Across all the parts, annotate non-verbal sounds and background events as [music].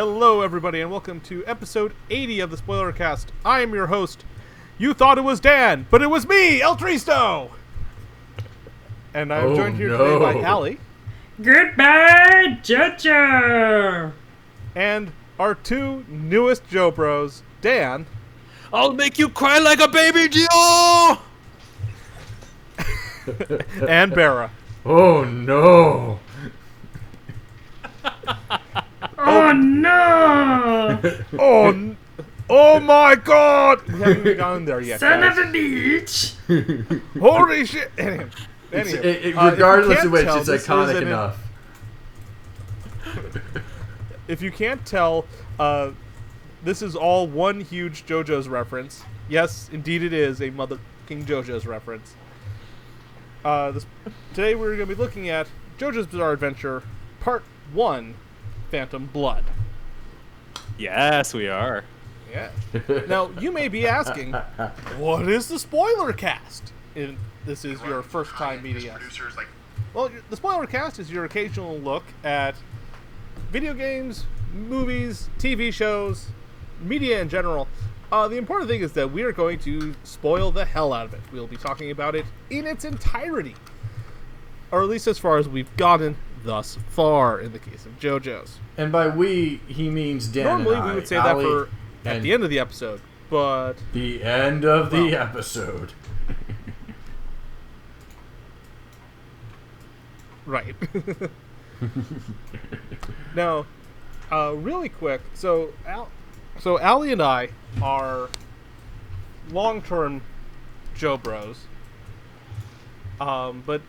Hello, everybody, and welcome to episode 80 of the Spoiler Cast. I am your host. You thought it was Dan, but it was me, El Tristo! And I'm Oh, joined here today by no. Ali Goodbye, Jojo! and our two newest Joe Bros, Dan I'll make you cry like a baby, Gio! [laughs] and Bera. Oh no! [laughs] Oh no! [laughs] Oh, n- oh my god! We haven't even gotten there yet, Son guys. of a bitch! [laughs] Holy shit! Anywho, It's, anywho, it, it- uh, if you regardless can't of which, tell, it's this is iconic an- enough. if you can't tell, uh, this is all one huge JoJo's reference. Yes, indeed, it is a Mother King JoJo's reference. Uh, this, today we're going to be looking at JoJo's Bizarre Adventure, Part One, Phantom Blood. Yes, we are. Yeah. now you may be asking, what is the spoiler cast? If this is your first time meeting us. Producers like Well, the spoiler cast is your occasional look at video games, movies, TV shows, media in general. Uh, the important thing is that we are going to spoil the hell out of it. We'll be talking about it in its entirety, or at least as far as we've gotten thus far in the case of JoJo's. And by we, he means Dan. Normally, and we would say Ali that for at the end of the episode, but the end of the Well. episode. [laughs] Right. [laughs] now, uh, really quick. So, Al, so Ali and I are long-term Joe Bros. Um, but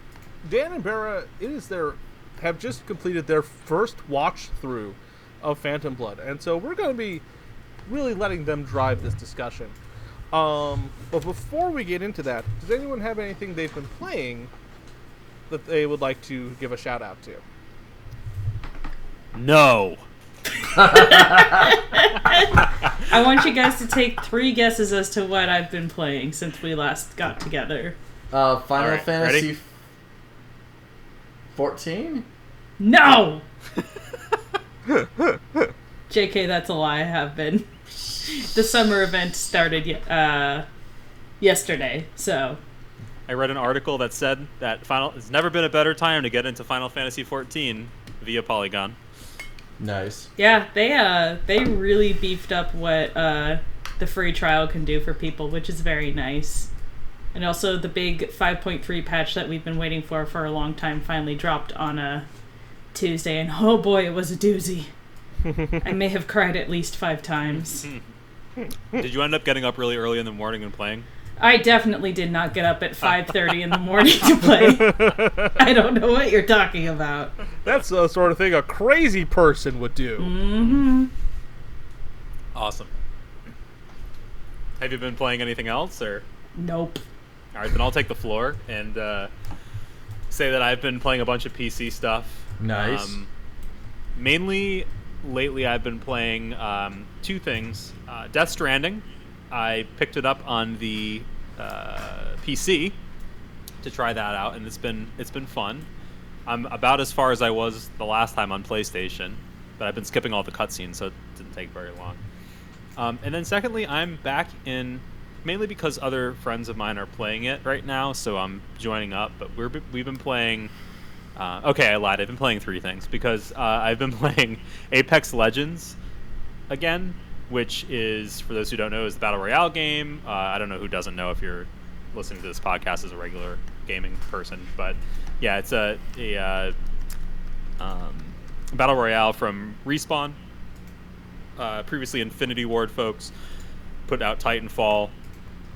Dan and Bera, it is their have just completed their first watch through of Phantom Blood, and so we're going to be really letting them drive this discussion. Um, but before we get into that, does anyone have anything they've been playing that they would like to give a shout out to? No. I want you guys to take three guesses as to what I've been playing since we last got together. Uh, Final Alright, Fantasy ready? 14? No! [laughs] JK, that's a lie. I have been. The summer event started ye- uh, yesterday, so I read an article that said that Final it's never been a better time to get into Final Fantasy XIV via Polygon. Nice. yeah, they uh they really beefed up what uh the free trial can do for people, which is very nice. And also the big 5.3 patch that we've been waiting for for a long time finally dropped on a Tuesday, and oh boy, it was a doozy. I may have cried at least five times. Did you end up getting up really early in the morning and playing? I definitely did not get up at 5:30 in the morning to play. [laughs] I don't know what you're talking about. That's the sort of thing a crazy person would do. hmm Awesome. Have you been playing anything else, or Nope. all right? Then I'll take the floor and uh, say that I've been playing a bunch of PC stuff. Nice. Um, mainly lately, I've been playing um, two things. Uh, Death Stranding. I picked it up on the uh, PC to try that out, and it's been it's been fun. I'm about as far as I was the last time on PlayStation, but I've been skipping all the cutscenes, so it didn't take very long. Um, and then secondly, I'm back in mainly because other friends of mine are playing it right now, so I'm joining up. But we're we've been playing. Uh, okay, I lied. I've been playing three things because uh, I've been [laughs] playing Apex Legends again, which is for those who don't know is the battle royale game. Uh, I don't know who doesn't know if you're listening to this podcast as a regular gaming person, but yeah, it's a a uh, um, battle royale from Respawn. Uh, previously, Infinity Ward folks put out Titanfall.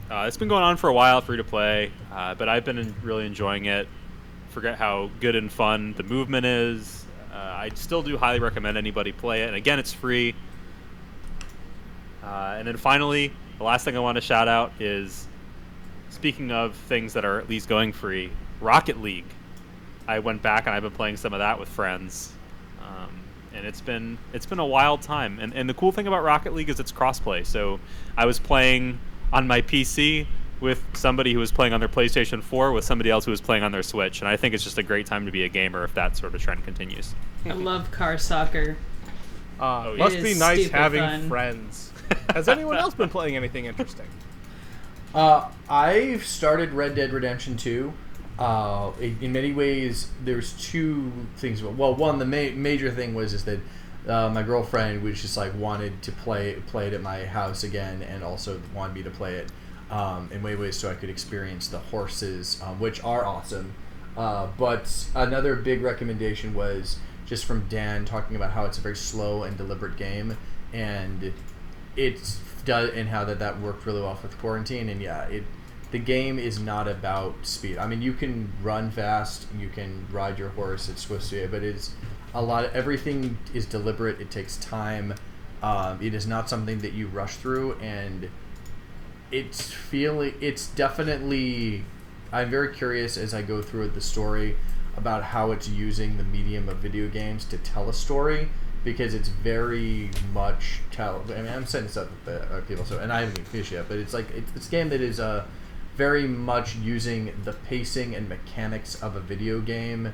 Uh, it's been going on for a while, free to play, but I've been really enjoying it. Forget how good and fun the movement is. Uh, I still do highly recommend anybody play it. And again, it's free. Uh, and then finally, the last thing I want to shout out is speaking of things that are at least going free, Rocket League. I went back and I've been playing some of that with friends, um, and it's been it's been a wild time. And and the cool thing about Rocket League is it's crossplay. So I was playing on my PC with somebody who was playing on their PlayStation 4 with somebody else who was playing on their Switch, and I think it's just a great time to be a gamer if that sort of trend continues. I love car soccer. Uh, Oh, yeah. must be nice having fun. friends. [laughs] Has anyone else been playing anything interesting? Uh, I've started Red Dead Redemption 2. Uh, in in many ways, there's two things. Well, one, the ma- major thing was is that uh, my girlfriend was just like wanted to play play it at my house again, and also wanted me to play it um, in ways so I could experience the horses, um, which are awesome. Uh, but another big recommendation was just from Dan talking about how it's a very slow and deliberate game, and it's does and how that that worked really well with quarantine. And yeah, it the game is not about speed. I mean, you can run fast, you can ride your horse. Supposed to but it's a lot. Of, everything is deliberate. It takes time. Um, it is not something that you rush through, and it's feeling. It's definitely. I'm very curious as I go through the story about how it's using the medium of video games to tell a story because it's very much tell. I mean, I'm setting this up with the, uh, people, so and I haven't finished yet, but it's like it's, a game that is uh, very much using the pacing and mechanics of a video game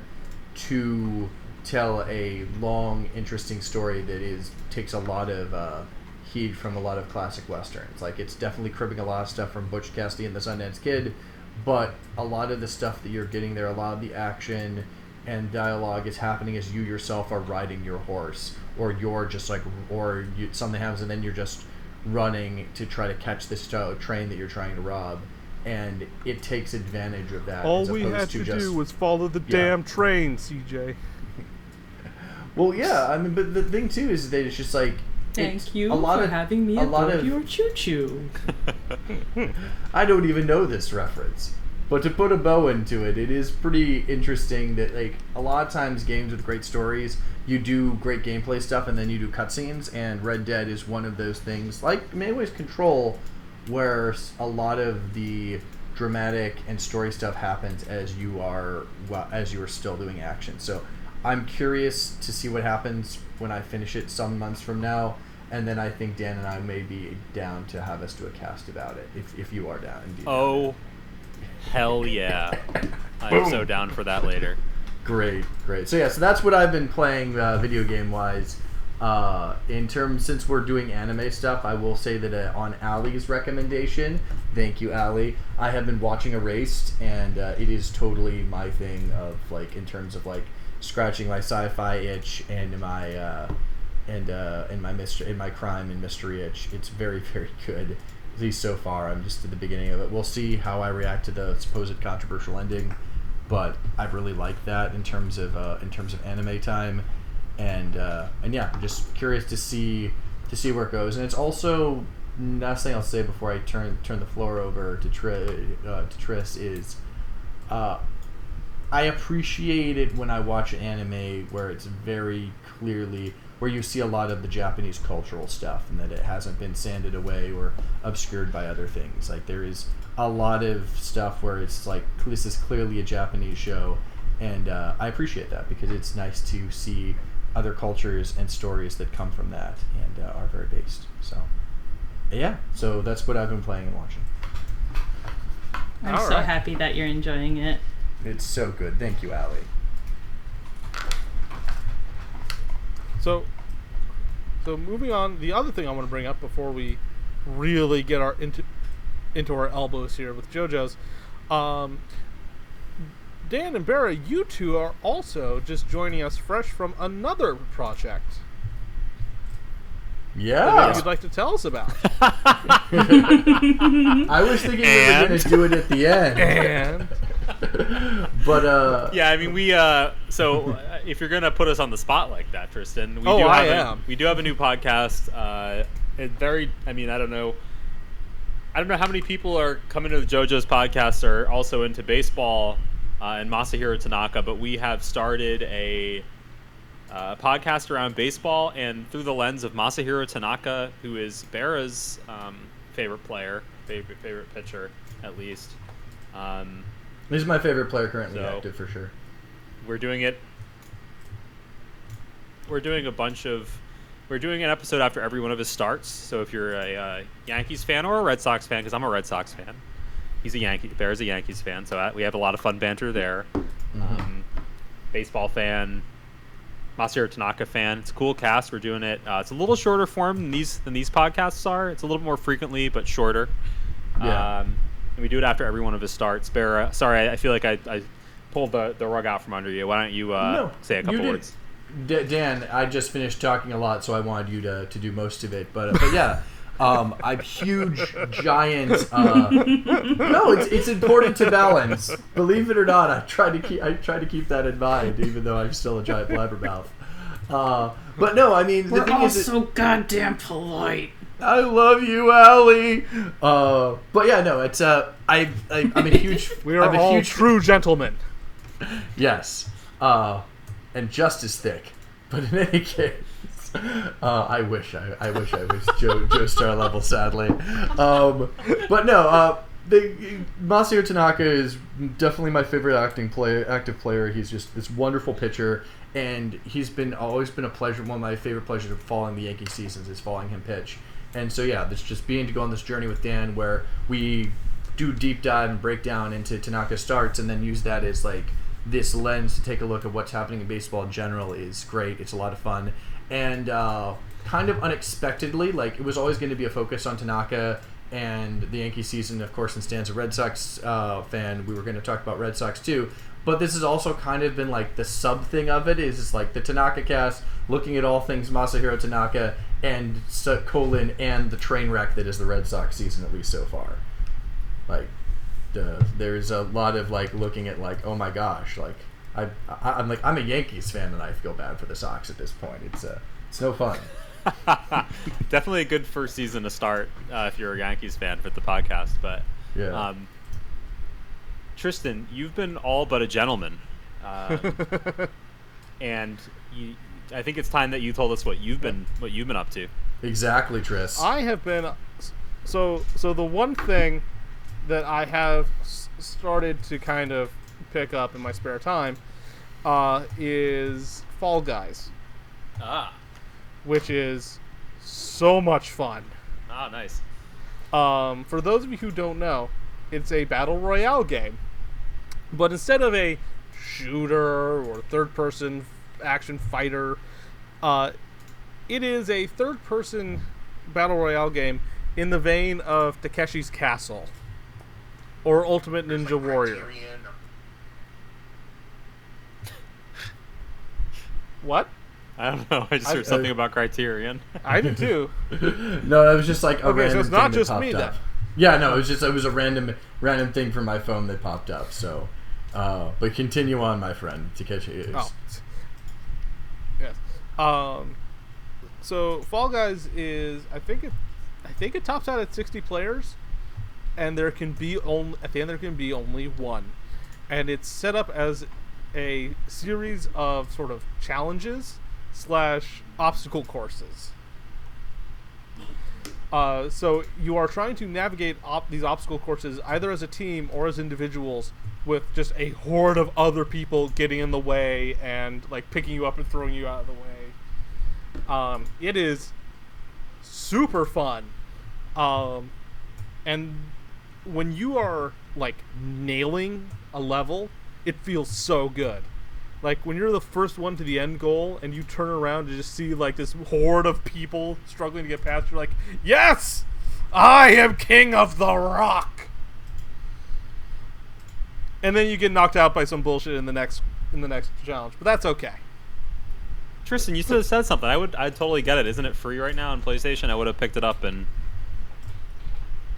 to tell a long, interesting story that is takes a lot of uh, heed from a lot of classic westerns. Like it's definitely cribbing a lot of stuff from Butch Cassidy and the Sundance Kid, but a lot of the stuff that you're getting there, a lot of the action and dialogue is happening as you yourself are riding your horse, or you're just like, or you, something happens and then you're just running to try to catch this train that you're trying to rob, and it takes advantage of that. All we had to, just, do was follow the Yeah. damn train, CJ. [laughs] Well, yeah, I mean, but the thing too is that it's just like it's Thank you a lot for of, having me a lot aboard of your choo-choo. [laughs] I don't even know this reference. But to put a bow into it, it is pretty interesting that like a lot of times games with great stories, you do great gameplay stuff and then you do cutscenes, and Red Dead is one of those things. Like in ways, Control, where a lot of the dramatic and story stuff happens as you are well, as you are still doing action. So I'm curious to see what happens when I finish it some months from now. And then I think Dan and I may be down to have us do a cast about it if, if you are down. Indeed. Oh, hell yeah! I'm so down for that later. Great, great. So yeah, so that's what I've been playing uh, video game wise. Uh, in terms, since we're doing anime stuff, I will say that uh, on Ali's recommendation, thank you, Ali. I have been watching Erased, and uh, it is totally my thing of like in terms of like scratching my sci-fi itch and my uh, and uh, and my mystery, and my crime and mystery itch. It's very, [laughs] very good. At least so far, I'm just at the beginning of it. We'll see how I react to the supposed controversial ending but I really like that in terms of uh, in terms of anime time, and uh, and yeah, I'm just curious to see to see where it goes. And it's also last thing I'll say before I turn turn the floor over to Tri- uh, to Tris is, uh, I appreciate it when I watch anime where it's very clearly where you see a lot of the Japanese cultural stuff and that it hasn't been sanded away or obscured by other things. Like there is a lot of stuff where it's like this is clearly a Japanese show, and uh, I appreciate that because it's nice to see other cultures and stories that come from that and uh, are very based. So yeah, so that's what I've been playing and watching. I'm All so right. happy that you're enjoying it. It's so good. Thank you, Ali. So, so moving on, the other thing I want to bring up before we really get our into into our elbows here with JoJo's, um, Dan and Bera, you two are also just joining us fresh from another project. That Yeah. you'd like to tell us about, [laughs] I was thinking we were going to do it at the end. and [laughs] but uh Yeah, I mean we. Uh, so uh, if you're gonna put us on the spot like that, Tristan, we Oh, do I have am. A, we do have a new podcast. Uh, it very. I mean, I don't know. I don't know how many people are coming to the JoJo's podcast are also into baseball uh, and Masahiro Tanaka, but we have started a uh, podcast around baseball and through the lens of Masahiro Tanaka, who is Bera's um, favorite player, favorite favorite pitcher at least. Um, this is my favorite player currently So- active for sure. we're doing it we're doing a bunch of we're doing an episode after every one of his starts so if you're a uh, yankees fan or a red sox fan because i'm a red sox fan he's a yankee bear's a yankees fan so uh, we have a lot of fun banter there Mm-hmm. um, baseball fan Masahiro Tanaka fan. It's a cool cast. We're doing it. Uh, it's a little shorter form than these than these podcasts are. It's a little more frequently, but shorter. Yeah. Um, and we do it after every one of his starts. Bear, uh, sorry, I, I feel like I, I pulled the, the rug out from under you. Why don't you uh, No, say a couple words? D- Dan, I just finished talking a lot, so I wanted you to, to do most of it. But but yeah, um, I'm huge, giant. Uh, no, it's, it's important to balance. Believe it or not, I try to keep I try to keep that in mind, even though I'm still a giant blabbermouth. Uh, but no, I mean the We're thing all is, it- so goddamn polite. I love you, Ali. Uh, but yeah, no, it's uh, I, I I'm a huge. [laughs] We are I'm a all huge true gentlemen. Yes. Uh, and just as thick. But in any case, uh, I wish I, I wish I was Joe [laughs] Joestar level. Sadly, um, but no. Uh, the, Masahiro Tanaka is definitely my favorite acting player, active player. He's just this wonderful pitcher, and he's been always been a pleasure. One of my favorite pleasures of following the Yankee seasons is following him pitch. And so yeah, this just being to go on this journey with Dan, where we do deep dive and break down into Tanaka starts, and then use that as like this lens to take a look at what's happening in baseball in general is great. It's a lot of fun, and uh, kind of unexpectedly, like it was always going to be a focus on Tanaka and the Yankee season. Of course, since Dan's a Red Sox uh, fan, we were going to talk about Red Sox too. But this has also kind of been like the sub thing of it is it's like the Tanaka cast, looking at all things Masahiro Tanaka and colon and the train wreck that is the Red Sox season at least so far. Like, uh, there's a lot of like looking at like, oh my gosh, like I, I I'm like I'm a Yankees fan and I feel bad for the Sox at this point. It's uh, it's no fun. [laughs] Definitely a good first season to start uh, if you're a Yankees fan for the podcast. But Yeah. um, Tristan, you've been all but a gentleman, uh, [laughs] and you, I think it's time that you told us what you've been what you've been up to. exactly, Tris. I have been so so the one thing that I have s- started to kind of pick up in my spare time uh, is Fall Guys, Ah, which is so much fun. ah, nice. Um, for those of you who don't know, it's a battle royale game, but instead of a shooter or third-person action fighter, uh, it is a third-person battle royale game in the vein of Takeshi's Castle or Ultimate Ninja Warrior. What? I don't know. I just I- heard something about Criterion. I did too. [laughs] no, it was just like a Okay, so random it's not thing that just popped me up. then. Yeah, no, it was just it was a random random thing from my phone that popped up. So, uh, but continue on, my friend, to catch it. Oh. Yes. Um. So Fall Guys is I think it I think it tops out at 60 players, and there can be only at the end there can be only one, and it's set up as a series of sort of challenges slash obstacle courses. Uh, so you are trying to navigate op- these obstacle courses either as a team or as individuals with just a horde of other people getting in the way and like picking you up and throwing you out of the way. Um, it is super fun. Um, and when you are like nailing a level, it feels so good. Like when you're the first one to the end goal and you turn around to just see like this horde of people struggling to get past, you're like, Yes! I am king of the rock! And then you get knocked out by some bullshit in the next in the next challenge. But that's okay. Tristan, you should have said something. I would. I totally get it. Isn't it free right now on PlayStation? I would have picked it up and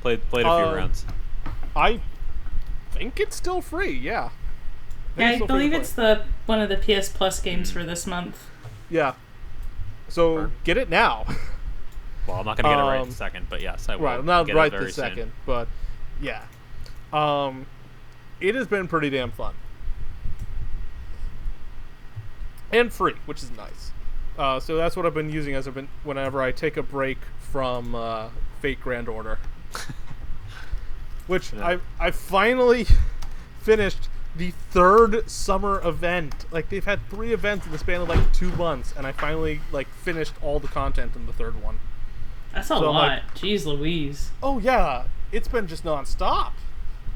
played played a few Uh, rounds. I think it's still free, yeah. Yeah, I still free to believe it's the one of the PS Plus games for this month. Yeah. So Sure. get it now. [laughs] Well, I'm not gonna get it right um, in a second, but yes, I will. right, not get it right very this soon. second, but yeah. Um it has been pretty damn fun. And free, which is nice. Uh, so that's what I've been using as I've been whenever I take a break from uh, Fate Grand Order. [laughs] which Yeah. I I finally [laughs] finished the third summer event. Like they've had three events in the span of like two months, and I finally like finished all the content in the third one. That's a So lot. like- Jeez Louise. Oh yeah, it's been just nonstop.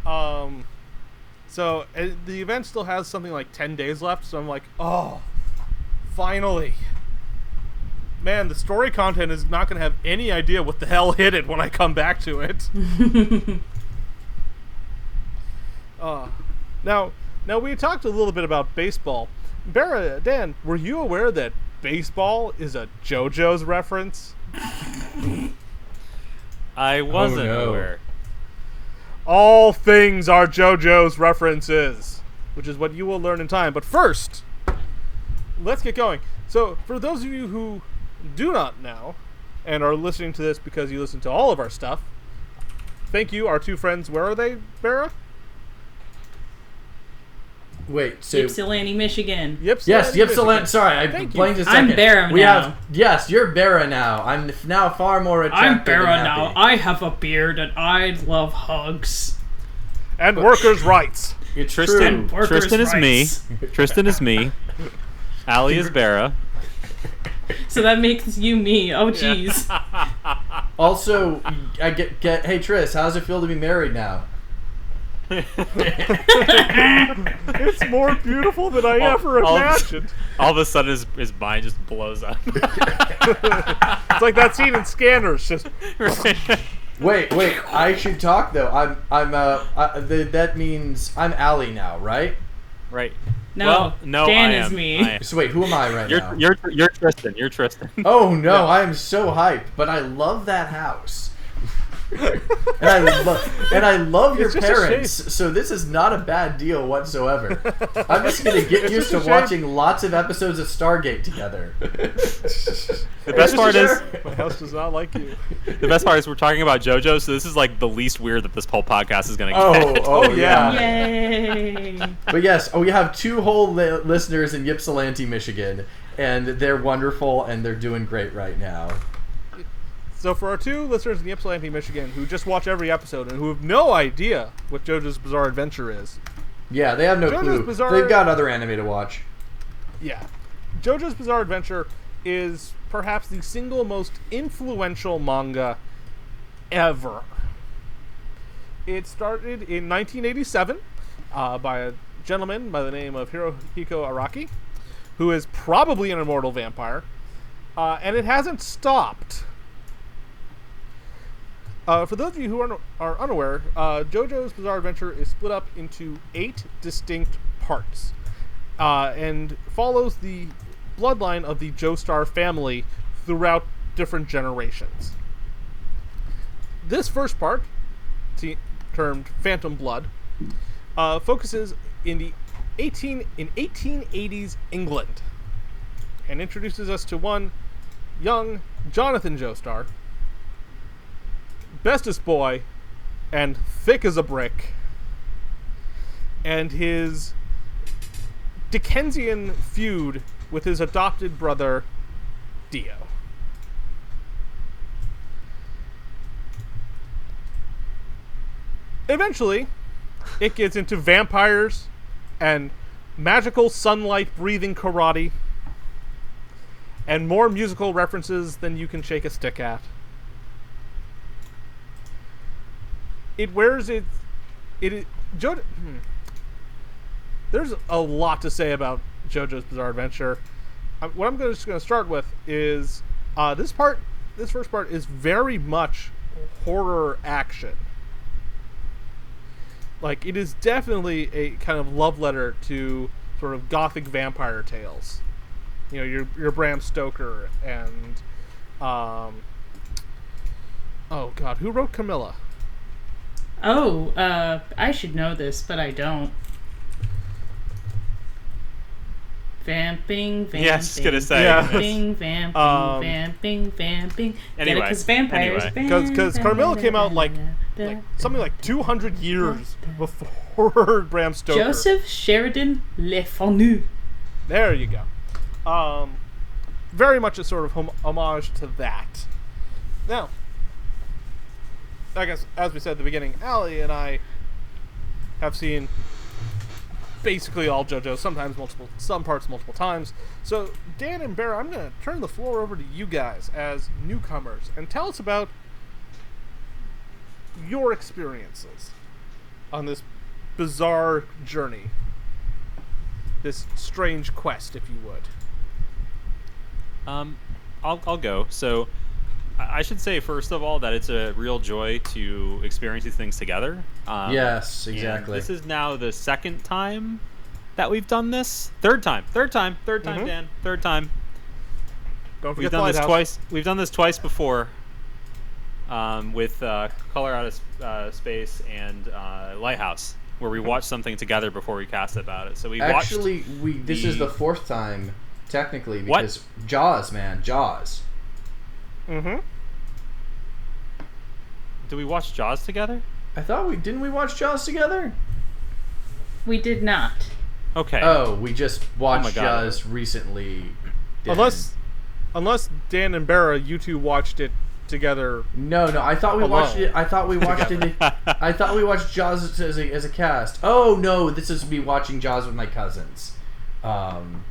Um, so uh, the event still has something like ten days left. So I'm like, oh, finally. Man, the story content is not going to have any idea what the hell hit it when I come back to it. [laughs] uh, now, now we talked a little bit about baseball. Bera, Dan, were you aware that baseball is a JoJo's reference? I oh, wasn't no. aware. All things are JoJo's references, which is what you will learn in time. But first, let's get going. So, for those of you who do not know and are listening to this because you listen to all of our stuff, thank you. Our two friends, where are they, Bera? Wait, so Ypsilanti, Michigan. Yep. yes, Ypsilanti. Sorry, I Thank you. blanked a I'm second. Bera We now. have yes, you're Bera now. I'm now far more attractive. I'm Bera and now. happy. I have a beard and I love hugs. And workers' rights. It's Tristan, true. Workers' Tristan is me. rights. Tristan is me. Ali is [laughs] Bera. So that makes you me. Oh jeez. Also, I get get. Hey Tris, how's it feel to be married now? It's more beautiful than I All- ever imagined. All of a sudden, his, his mind just blows up. [laughs] It's like that scene in Scanners. Just Wait, wait. I should talk though. I'm I'm uh. I, the, that means I'm Ali now, right? right. No, well, no, Dan I is am. me. So wait, who am I right You're, now? you're you're Tristan. You're Tristan. Oh no, I am so hyped, but I love that house. [laughs] and I love and I love your It's just parents, so this is not a bad deal whatsoever. I'm just gonna get It's used just a to shame. watching lots of episodes of Stargate together. [laughs] The best part is my house does not like you. the best part is we're talking about JoJo, so this is like the least weird that this whole podcast is gonna Oh, get. oh yeah. [laughs] Oh, yeah. Yay! But yes, oh, we have two whole li- listeners in Ypsilanti, Michigan, and they're wonderful and they're doing great right now. So for our two listeners in the Ypsilanti, Michigan, who just watch every episode and who have no idea what JoJo's Bizarre Adventure is, Yeah, they have no JoJo's clue. Bizarre- They've got other anime to watch. yeah, JoJo's Bizarre Adventure is perhaps the single most influential manga ever. It started in 1987 uh, by a gentleman by the name of Hirohiko Araki, who is probably an immortal vampire, uh, and it hasn't stopped. Uh, for those of you who are, are unaware, uh, JoJo's Bizarre Adventure is split up into eight distinct parts uh, and follows the bloodline of the Joestar family throughout different generations. This first part, t- termed Phantom Blood, uh, focuses in the 18 in 1880s England and introduces us to one young Jonathan Joestar, bestest boy, and thick as a brick, and his Dickensian feud with his adopted brother, Dio. Eventually, it gets into vampires and magical sunlight breathing karate and more musical references than you can shake a stick at. It wears its it is Jo. Hmm. There's a lot to say about JoJo's Bizarre Adventure. Um, what I'm gonna, just going to start with is uh, this part. This first part is very much horror action. Like it is definitely a kind of love letter to sort of gothic vampire tales. You know, your your Bram Stoker and um. Oh God, who wrote Carmilla? Oh, uh, I should know this, but I don't. Vamping, vamping. Yeah, I was just gonna say. Yeah. Vamping, vamping, Um, vamping, vamping. Anyway, because vampires. anyway. 'Cause- 'cause Carmilla came out, like- Like something like 200 years before [laughs] Bram Stoker. Joseph Sheridan Le Fanu. There you go. Um, very much a sort of hom- homage to that. Now, I guess as we said at the beginning, Ali and I have seen basically all JoJo, sometimes multiple, some parts multiple times. So, Dan and Bear, I'm going to turn the floor over to you guys as newcomers and tell us about your experiences on this bizarre journey, this strange quest, if you would. Um, I'll, I'll go. So, I I should say first of all that it's a real joy to experience these things together. Um, yes, exactly. This is now the second time that we've done this. Third time. Third time. Third time, Mhm. Dan. Third time. Don't forget We've forget the done this twice. We've done this twice before. Um, with uh, Color Out of S- uh, Space and uh, Lighthouse, where we watched something together before we cast about it. So we watched. Actually, we this is the- the fourth time technically What? because Jaws, man, Jaws. Mm-hmm. Did we watch Jaws together? I thought we didn't we watch Jaws together? We did not. Okay. Oh, we just watched my God. Jaws recently. Dan. Unless, unless Dan and Bera, you two watched it together. no, no, I thought we watched it. I thought we watched it. [laughs] I thought we watched Jaws as a, as a cast. Oh no, this is me watching Jaws with my cousins. Um,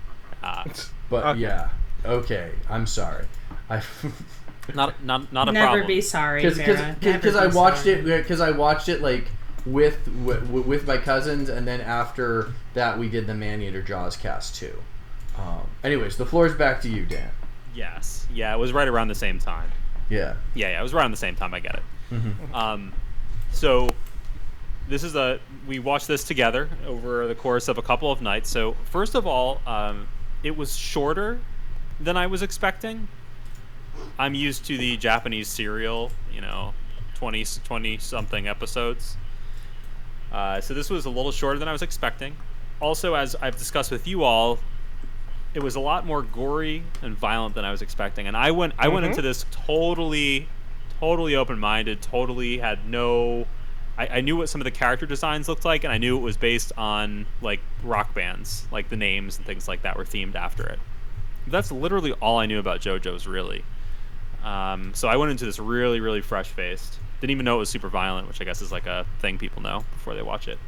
Ah, but Okay. yeah, okay, I'm sorry. I [laughs] not not not a Never problem. be sorry, because because I watched sorry. it because I watched it like with, with with my cousins, and then after that we did the Maneater Jaws cast too. Um, anyways, the floor is back to you, Dan. Yes. Yeah, it was right around the same time. Yeah. Yeah, yeah, it was right around the same time. I get it. Mhm. Um, so this is a we watched this together over the course of a couple of nights. So first of all, um, it was shorter than I was expecting. I'm used to the Japanese serial, you know, 20, 20 something episodes. Uh, so this was a little shorter than I was expecting. Also, as I've discussed with you all, it was a lot more gory and violent than I was expecting. And I went I went Mhm. into this totally totally open minded, totally had no I, I knew what some of the character designs looked like and I knew it was based on like rock bands, like the names and things like that were themed after it. That's literally all I knew about JoJo's really. Um, so I went into this really, really fresh faced. Didn't even know it was super violent, which I guess is like a thing people know before they watch it.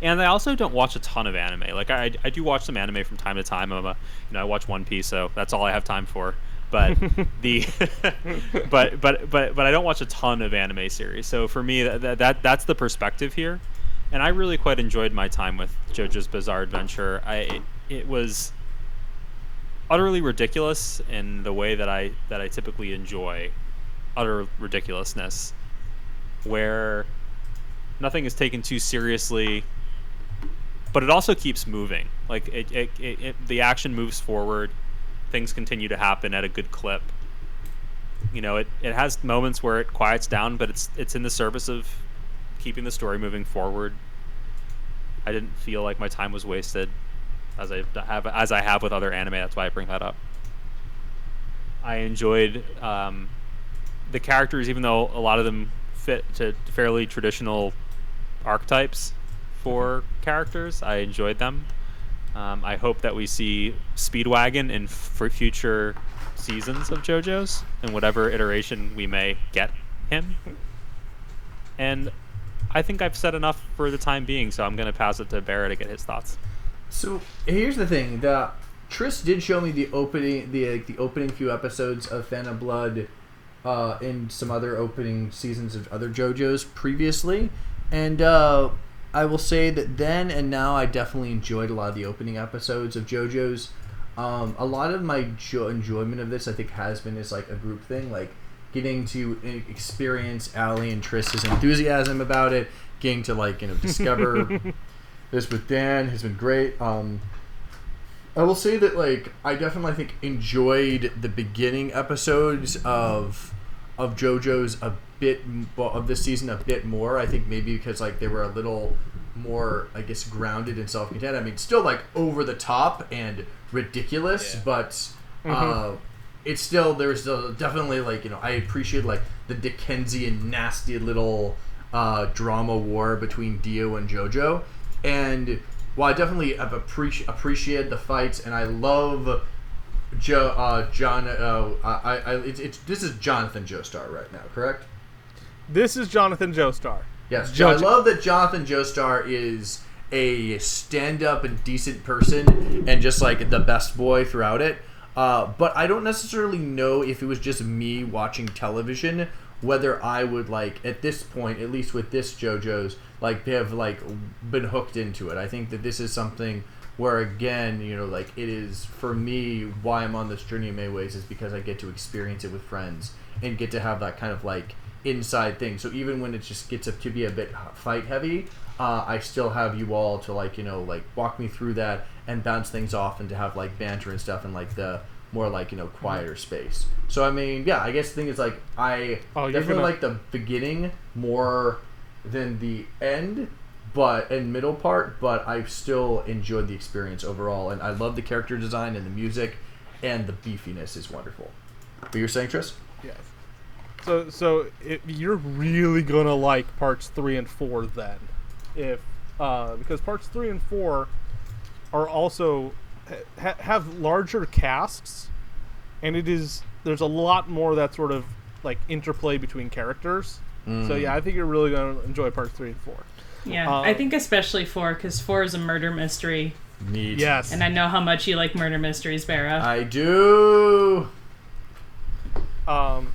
And I also don't watch a ton of anime. Like I, I do watch some anime from time to time. I'm a, you know, I watch One Piece, so that's all I have time for. But [laughs] the, [laughs] but but but but I don't watch a ton of anime series. So for me, that, that that's the perspective here. And I really quite enjoyed my time with JoJo's Bizarre Adventure. I it, it was utterly ridiculous in the way that I that I typically enjoy utter ridiculousness, where nothing is taken too seriously, but it also keeps moving. Like it, it, it, it the action moves forward, things continue to happen at a good clip. You know, it, it has moments where it quiets down, but it's it's in the service of keeping the story moving forward. I didn't feel like my time was wasted, as I have as I have with other anime. That's why I bring that up. I enjoyed um, the characters, even though a lot of them fit to fairly traditional archetypes for characters. I enjoyed them. Um, I hope that we see Speedwagon in f- future seasons of JoJo's and whatever iteration we may get him. And I think I've said enough for the time being, so I'm going to pass it to Bera to get his thoughts. So here's the thing: the Tris did show me the opening, the like, the opening few episodes of Phantom Blood, uh, in some other opening seasons of other JoJo's previously, and uh, I will say that then and now I definitely enjoyed a lot of the opening episodes of JoJo's. Um, a lot of my jo- enjoyment of this, I think, has been is like a group thing, like getting to experience Ali and Tris's enthusiasm about it, getting to like you know discover [laughs] this with Dan has been great. Um, I will say that like I definitely I think enjoyed the beginning episodes of of JoJo's a bit of this season a bit more. I think maybe because like they were a little more I guess grounded and self-contained. I mean, still like over the top and ridiculous, Yeah. but uh, it's still there's still definitely like you know I appreciate like the Dickensian nasty little uh, drama war between Dio and JoJo, and while I definitely have appreci- appreciated the fights and I love Joe uh, John uh, I, I it's, it's this is Jonathan Joestar right now correct? This is Jonathan Joestar. yes. I love that Jonathan Joestar is a stand-up and decent person and just like the best boy throughout it. Uh, but I don't necessarily know if it was just me watching television whether I would like at this point, at least with this JoJo's, like have like been hooked into it. I think that this is something Where again, you know, like it is for me why I'm on this journey in many ways is because I get to experience it with friends and get to have that kind of like inside thing. So even when it just gets up to be a bit fight heavy, uh, I still have you all to like you know like walk me through that and bounce things off and to have like banter and stuff and like the more like you know quieter space. So I mean, yeah, I guess the thing is like I Oh, definitely gonna- like the beginning more than the end, but and middle part. But I still enjoyed the experience overall, and I love the character design and the music, and the beefiness is wonderful. But you're saying, Tris? Yes. So so it, you're really gonna like parts three and four then, if uh, because parts three and four are also ha- have larger casts, and it is there's a lot more that sort of like interplay between characters. So yeah, I think you're really gonna enjoy parts three and four. Yeah, Uh, I think especially four because four is a murder mystery, Neat. Yes. and I know how much you like murder mysteries, Bera. I do. Um,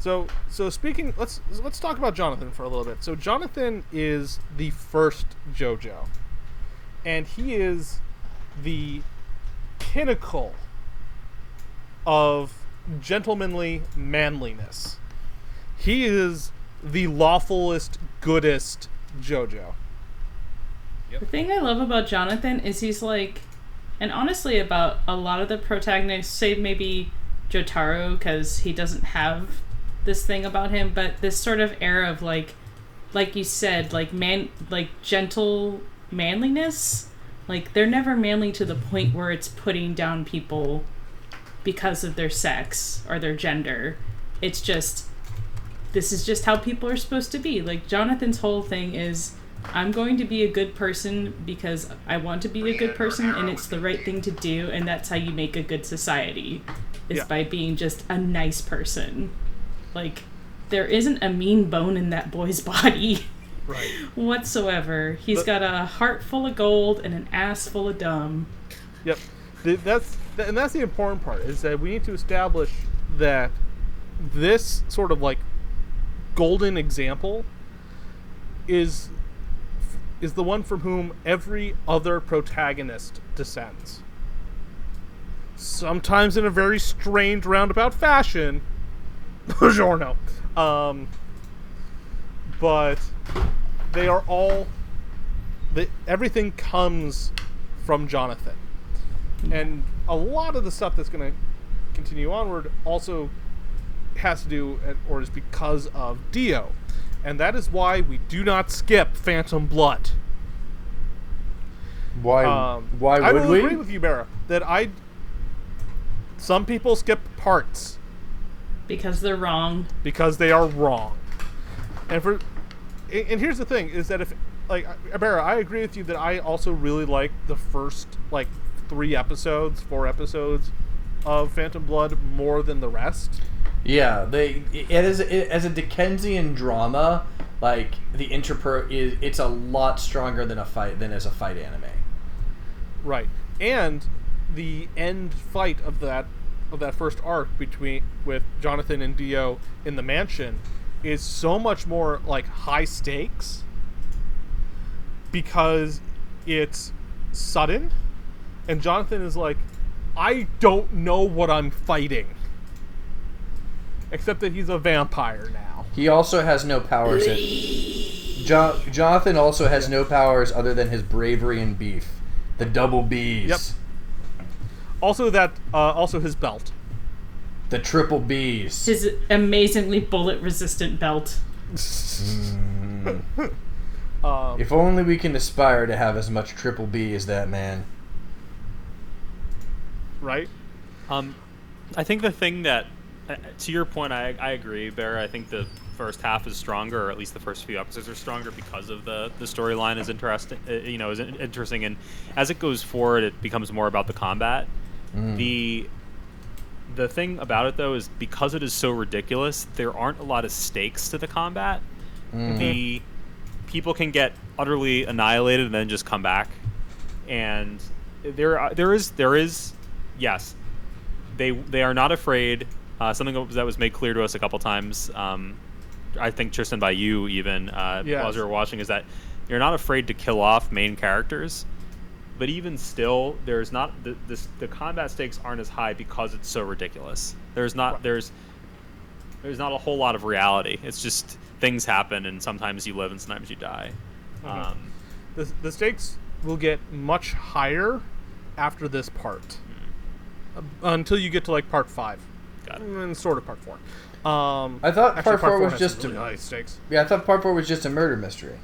so so speaking, let's let's talk about Jonathan for a little bit. So Jonathan is the first JoJo, and he is the pinnacle of gentlemanly manliness. He is the lawfulest, goodest JoJo. The thing I love about Jonathan is he's like, and honestly, about a lot of the protagonists, save maybe Jotaro, because he doesn't have this thing about him, but this sort of air of like, like you said, like man, like gentle manliness. Like they're never manly to the point where it's putting down people because of their sex or their gender. It's just this is just how people are supposed to be. Like Jonathan's whole thing is I'm going to be a good person because I want to be a good person and it's the right thing to do and that's how you make a good society is Yeah. by being just a nice person. Like there isn't a mean bone in that boy's [laughs] body Right. whatsoever. He's But- got a heart full of gold and an ass full of dumb. Yep. That's and that's the important part is that we need to establish that this sort of like golden example is is the one from whom every other protagonist descends. Sometimes in a very strange roundabout fashion. [laughs] Buongiorno. Um, but they are all everything comes from Jonathan. And a lot of the stuff that's going to continue onward also has to do uh, or is because of Dio. And that is why we do not skip Phantom Blood. Why? Um, why I would will we? agree with you, Bera, that I. Some people skip parts Because they're wrong. because they are wrong. And for and and here's the thing is that if like Bera, I agree with you that I also really like the first like three episodes, four episodes of Phantom Blood more than the rest. Yeah, they it is it, as a Dickensian drama. Like the interpret is it's a lot stronger than a fight than as a fight anime. Right. And the end fight of that of that first arc between with Jonathan and Dio in the mansion is so much more like high stakes because it's sudden and Jonathan is like I don't know what I'm fighting. Except that he's a vampire now. He also has no powers. In, jo- Jonathan also has no powers other than his bravery and beef. The double B's. Yep. Also that uh, also his belt. The triple B's. His amazingly bullet resistant belt. [laughs] Um, if only we can aspire to have as much triple B as that man. right? Um, I think the thing that, uh, to your point, I, I agree, Bear. I think the first half is stronger, or at least the first few episodes are stronger because of the the storyline is interesting. Uh, you know, is interesting, and as it goes forward, it becomes more about the combat. The the thing about it though is because it is so ridiculous, there aren't a lot of stakes to the combat. The people can get utterly annihilated and then just come back, and there there is there is yes they they are not afraid. Uh, something that was- made clear to us a couple times. Um, I think Tristan by you even uh, Yes. while you were watching is that you're not afraid to kill off main characters but even still, there's not the this, the combat stakes aren't as high because it's so ridiculous. There's not there's there's not a whole lot of reality. It's just things happen, and sometimes you live and sometimes you die. Mhm. Um, The, the stakes will get much higher after this part. Uh, until you get to like part five. Got it. And sort of part four. Um, I thought actually, part four was just really a- high stakes. Yeah, I thought part four was just a murder mystery.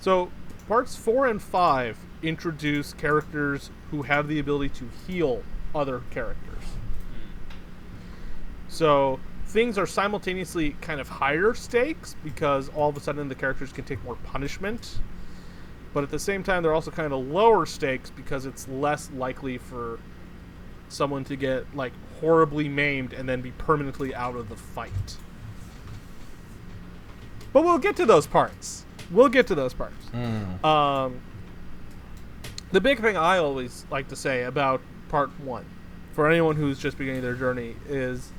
So parts four and five introduce characters who have the ability to heal other characters. So things are simultaneously kind of higher stakes because all of a sudden the characters can take more punishment. But at the same time, they're also kind of lower stakes because it's less likely for someone to get like horribly maimed and then be permanently out of the fight. But we'll get to those parts. We'll get to those parts. Um, the big thing I always like to say about part one, for anyone who's just beginning their journey, is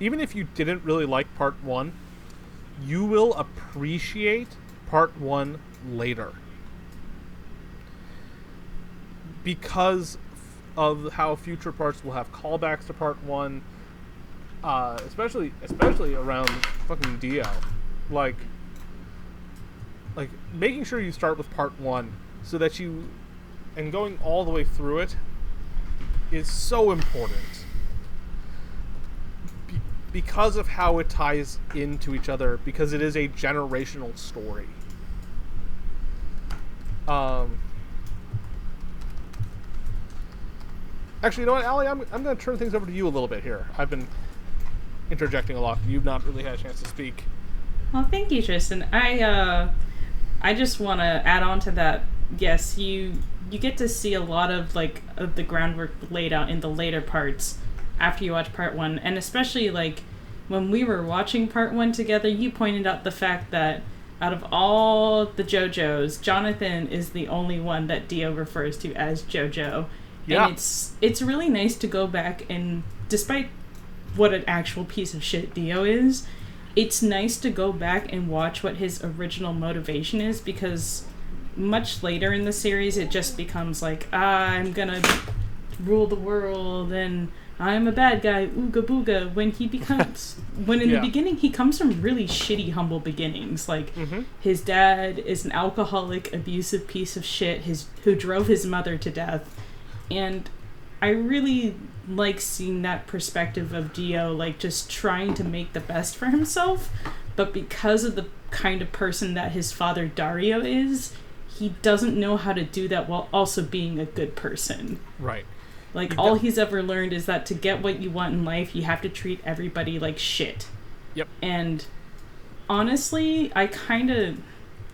even if you didn't really like part one, you will appreciate part one later. Because of how future parts will have callbacks to part one, uh, especially especially around fucking Dio, like like making sure you start with part one so that you and going all the way through it is so important. Be- because of how it ties into each other because it is a generational story. Um actually you know what Ali I'm, I'm going to turn things over to you a little bit here I've been interjecting a lot you've not really had a chance to speak Well, thank you, Tristan. I uh, I just want to add on to that. Yes, you you get to see a lot of like of the groundwork laid out in the later parts after you watch part one, and especially like when we were watching part one together. You pointed out the fact that out of all the JoJos, Jonathan is the only one that Dio refers to as JoJo. Yeah. And it's it's really nice to go back and despite what an actual piece of shit Dio is, it's nice to go back and watch what his original motivation is because much later in the series it just becomes like ah, I'm gonna rule the world and I'm a bad guy, ooga booga. When he becomes, [laughs] when in Yeah. the beginning he comes from really shitty, humble beginnings. Like mm-hmm. his dad is an alcoholic, abusive piece of shit. His who drove his mother to death, and I really like seeing that perspective of Dio, like just trying to make the best for himself, but because of the kind of person that his father Dario is, he doesn't know how to do that while also being a good person. right Like all he's ever learned is that to get what you want in life, you have to treat everybody like shit. Yep. And honestly, I kind of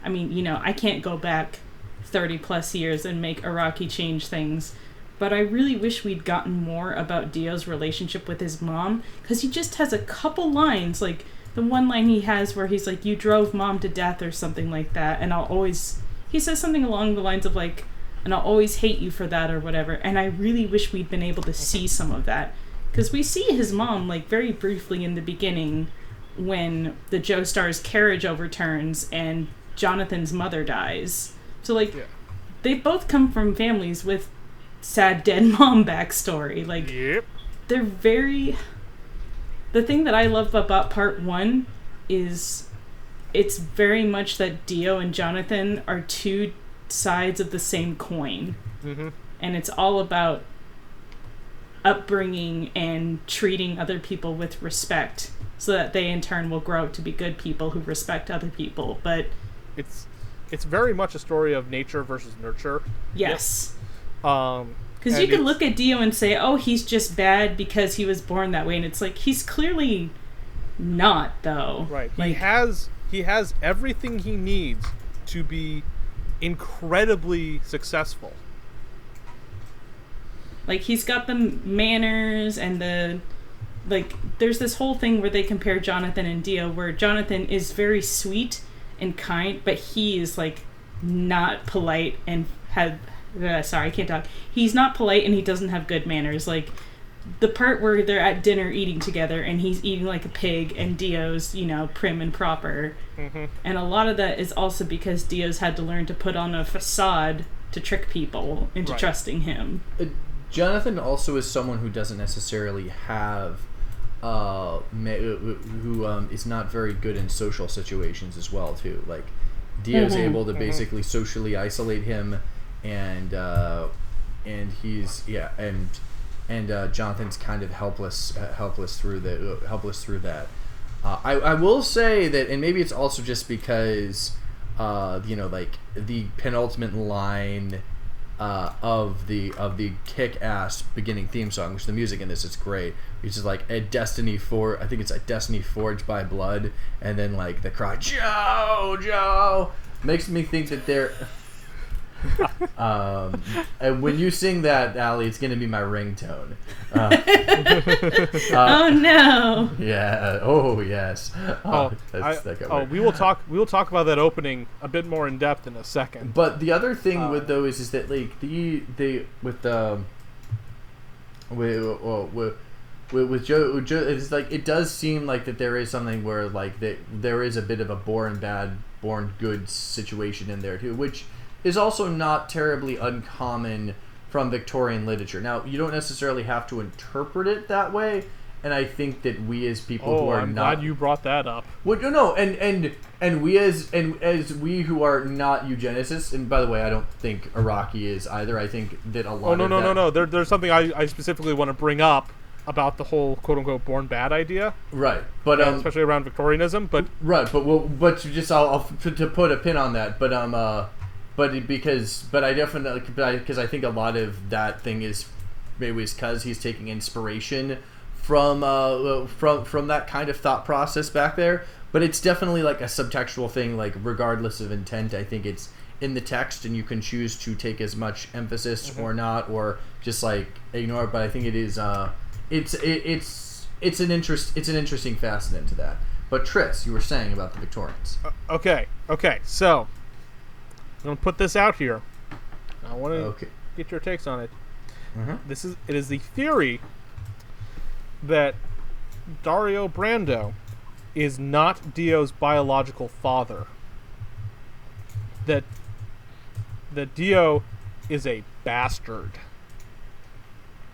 I mean, you know, I can't go back 30 plus years and make Araki change things, but I really wish we'd gotten more about Dio's relationship with his mom cuz he just has a couple lines like the one line he has where he's like you drove mom to death or something like that and I'll always he says something along the lines of like and I'll always hate you for that or whatever. And I really wish we'd been able to see some of that because we see his mom like very briefly in the beginning when the Joestar's carriage overturns and Jonathan's mother dies. So like Yeah. they both come from families with sad dead [laughs] mom backstory. Like yep they're very the thing that I love about part one is it's very much that Dio and Jonathan are two sides of the same coin. mm-hmm. And it's all about upbringing and treating other people with respect so that they in turn will grow up to be good people who respect other people. But it's it's very much a story of nature versus nurture yes. Um Because you can look at Dio and say, oh, he's just bad because he was born that way. And it's like, he's clearly not, though. Right. he has he has everything he needs to be incredibly successful. like, he's got the manners and the. Like, there's this whole thing where they compare Jonathan and Dio, where Jonathan is very sweet and kind, but he is, like, not polite and had. Uh, sorry, I can't talk. He's not polite and he doesn't have good manners. Like, the part where they're at dinner eating together and he's eating like a pig and Dio's, you know, prim and proper. Mm-hmm. And a lot of that is also because Dio's had to learn to put on a facade to trick people into Right. trusting him. Uh, Jonathan also is someone who doesn't necessarily have, uh, ma- who um, is not very good in social situations as well too. Like, Dio's Mhm. able to basically socially isolate him, and uh, and he's yeah, and and uh, Jonathan's kind of helpless, uh, helpless through the uh, helpless through that. Uh, I, I will say that, and maybe it's also just because, uh, you know, like the penultimate line uh, of the of the kick-ass beginning theme song, which the music in this is great. Which is like a destiny for I think it's a destiny forged by blood, and then like the cry JoJo makes me think that they're. Um, and when you sing that, Ali, it's gonna be my ringtone. Uh, [laughs] uh, oh no! yeah. Oh yes. Oh, that's, I- that oh, we will talk. We will talk about that opening a bit more in depth in a second. But the other thing Uh, with those is is that like the the with the with with, with, with, with Joe, with Joe, it's like it does seem like that there is something where like that there is a bit of a born bad, born good situation in there too, which is also not terribly uncommon from Victorian literature. Now you don't necessarily have to interpret it that way. And I think that we as people who Oh, are I'm not glad you brought that up. well, no, no, and and and we as and as we who are not eugenicists, and by the way, I don't think Araki is either. I think that a lot. Oh no no that, no no! There, there's something I, I specifically want to bring up about the whole quote unquote born bad idea, Right, but um, especially around Victorianism. But right, but well, but just I'll, I'll to, to put a pin on that, but um, uh, but because but I definitely because I think a lot of that thing is maybe it's because he's taking inspiration from uh from from that kind of thought process back there. But it's definitely like a subtextual thing, like regardless of intent. I think it's in the text, and you can choose to take as much emphasis or not, or just like ignore it. But I think it is uh, it's it, it's it's an interest it's an interesting facet into that. But Tris, you were saying about the Victorians. okay, okay. So I'm gonna put this out here. I want to Okay. get your takes on it. Mhm. This is it is the theory that Dario Brando is not Dio's biological father. That that Dio is a bastard.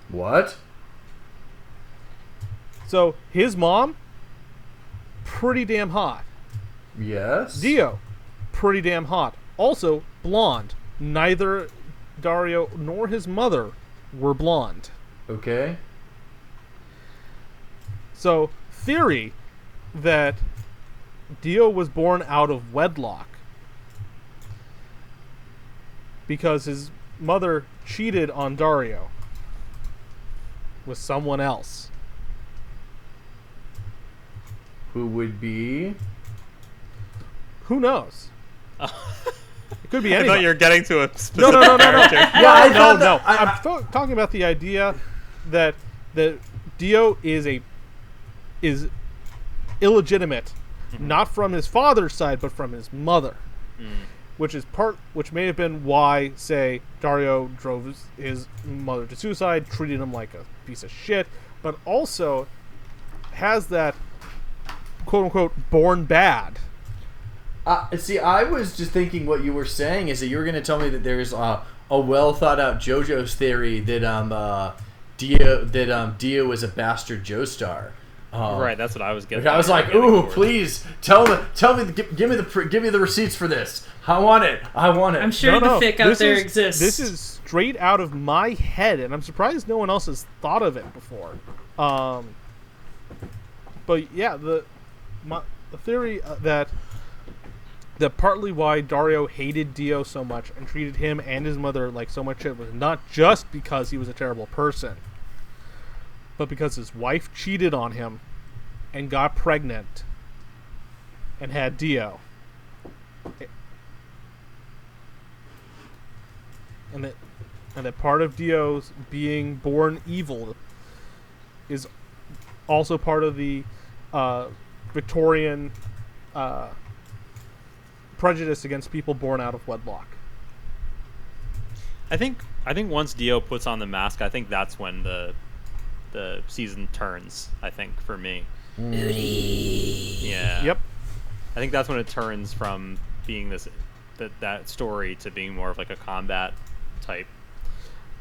What? So his mom, pretty damn hot. Yes. Dio, pretty damn hot. Also blonde. Neither Dario nor his mother were blonde. Okay. So, theory that Dio was born out of wedlock because his mother cheated on Dario with someone else. Who would be? Who knows? [laughs] It could be I thought you were getting to a specific no, no, no, no, no. Yeah, I no, thought no. that- I- I'm th- talking about the idea that that Dio is a is illegitimate, mm-hmm. not from his father's side, but from his mother, mm. which is part, which may have been why, say, Dario drove his, his mother to suicide, treated him like a piece of shit, but also has that quote unquote born bad. Uh, see, I was just thinking what you were saying is that you were going to tell me that there's uh, a well thought out JoJo's theory that um uh, Dio that um Dio was a bastard Joestar. Um, Right, that's what I was getting. I was like, getting ooh, towards. please tell me, tell me, give, give me the, give me the receipts for this. I want it. I want it. I'm sure No, the no, fic out this there is- exists. This is straight out of my head, and I'm surprised no one else has thought of it before. Um, but yeah, the my, the theory uh, that that partly why Dario hated Dio so much and treated him and his mother like so much shit was not just because he was a terrible person, but because his wife cheated on him and got pregnant and had Dio. and that and that part of Dio's being born evil is also part of the uh, Victorian uh, prejudice against people born out of wedlock. I think I think once Dio puts on the mask, I think that's when the the season turns. I think for me. Yeah. Yep. I think that's when it turns from being this that that story to being more of like a combat type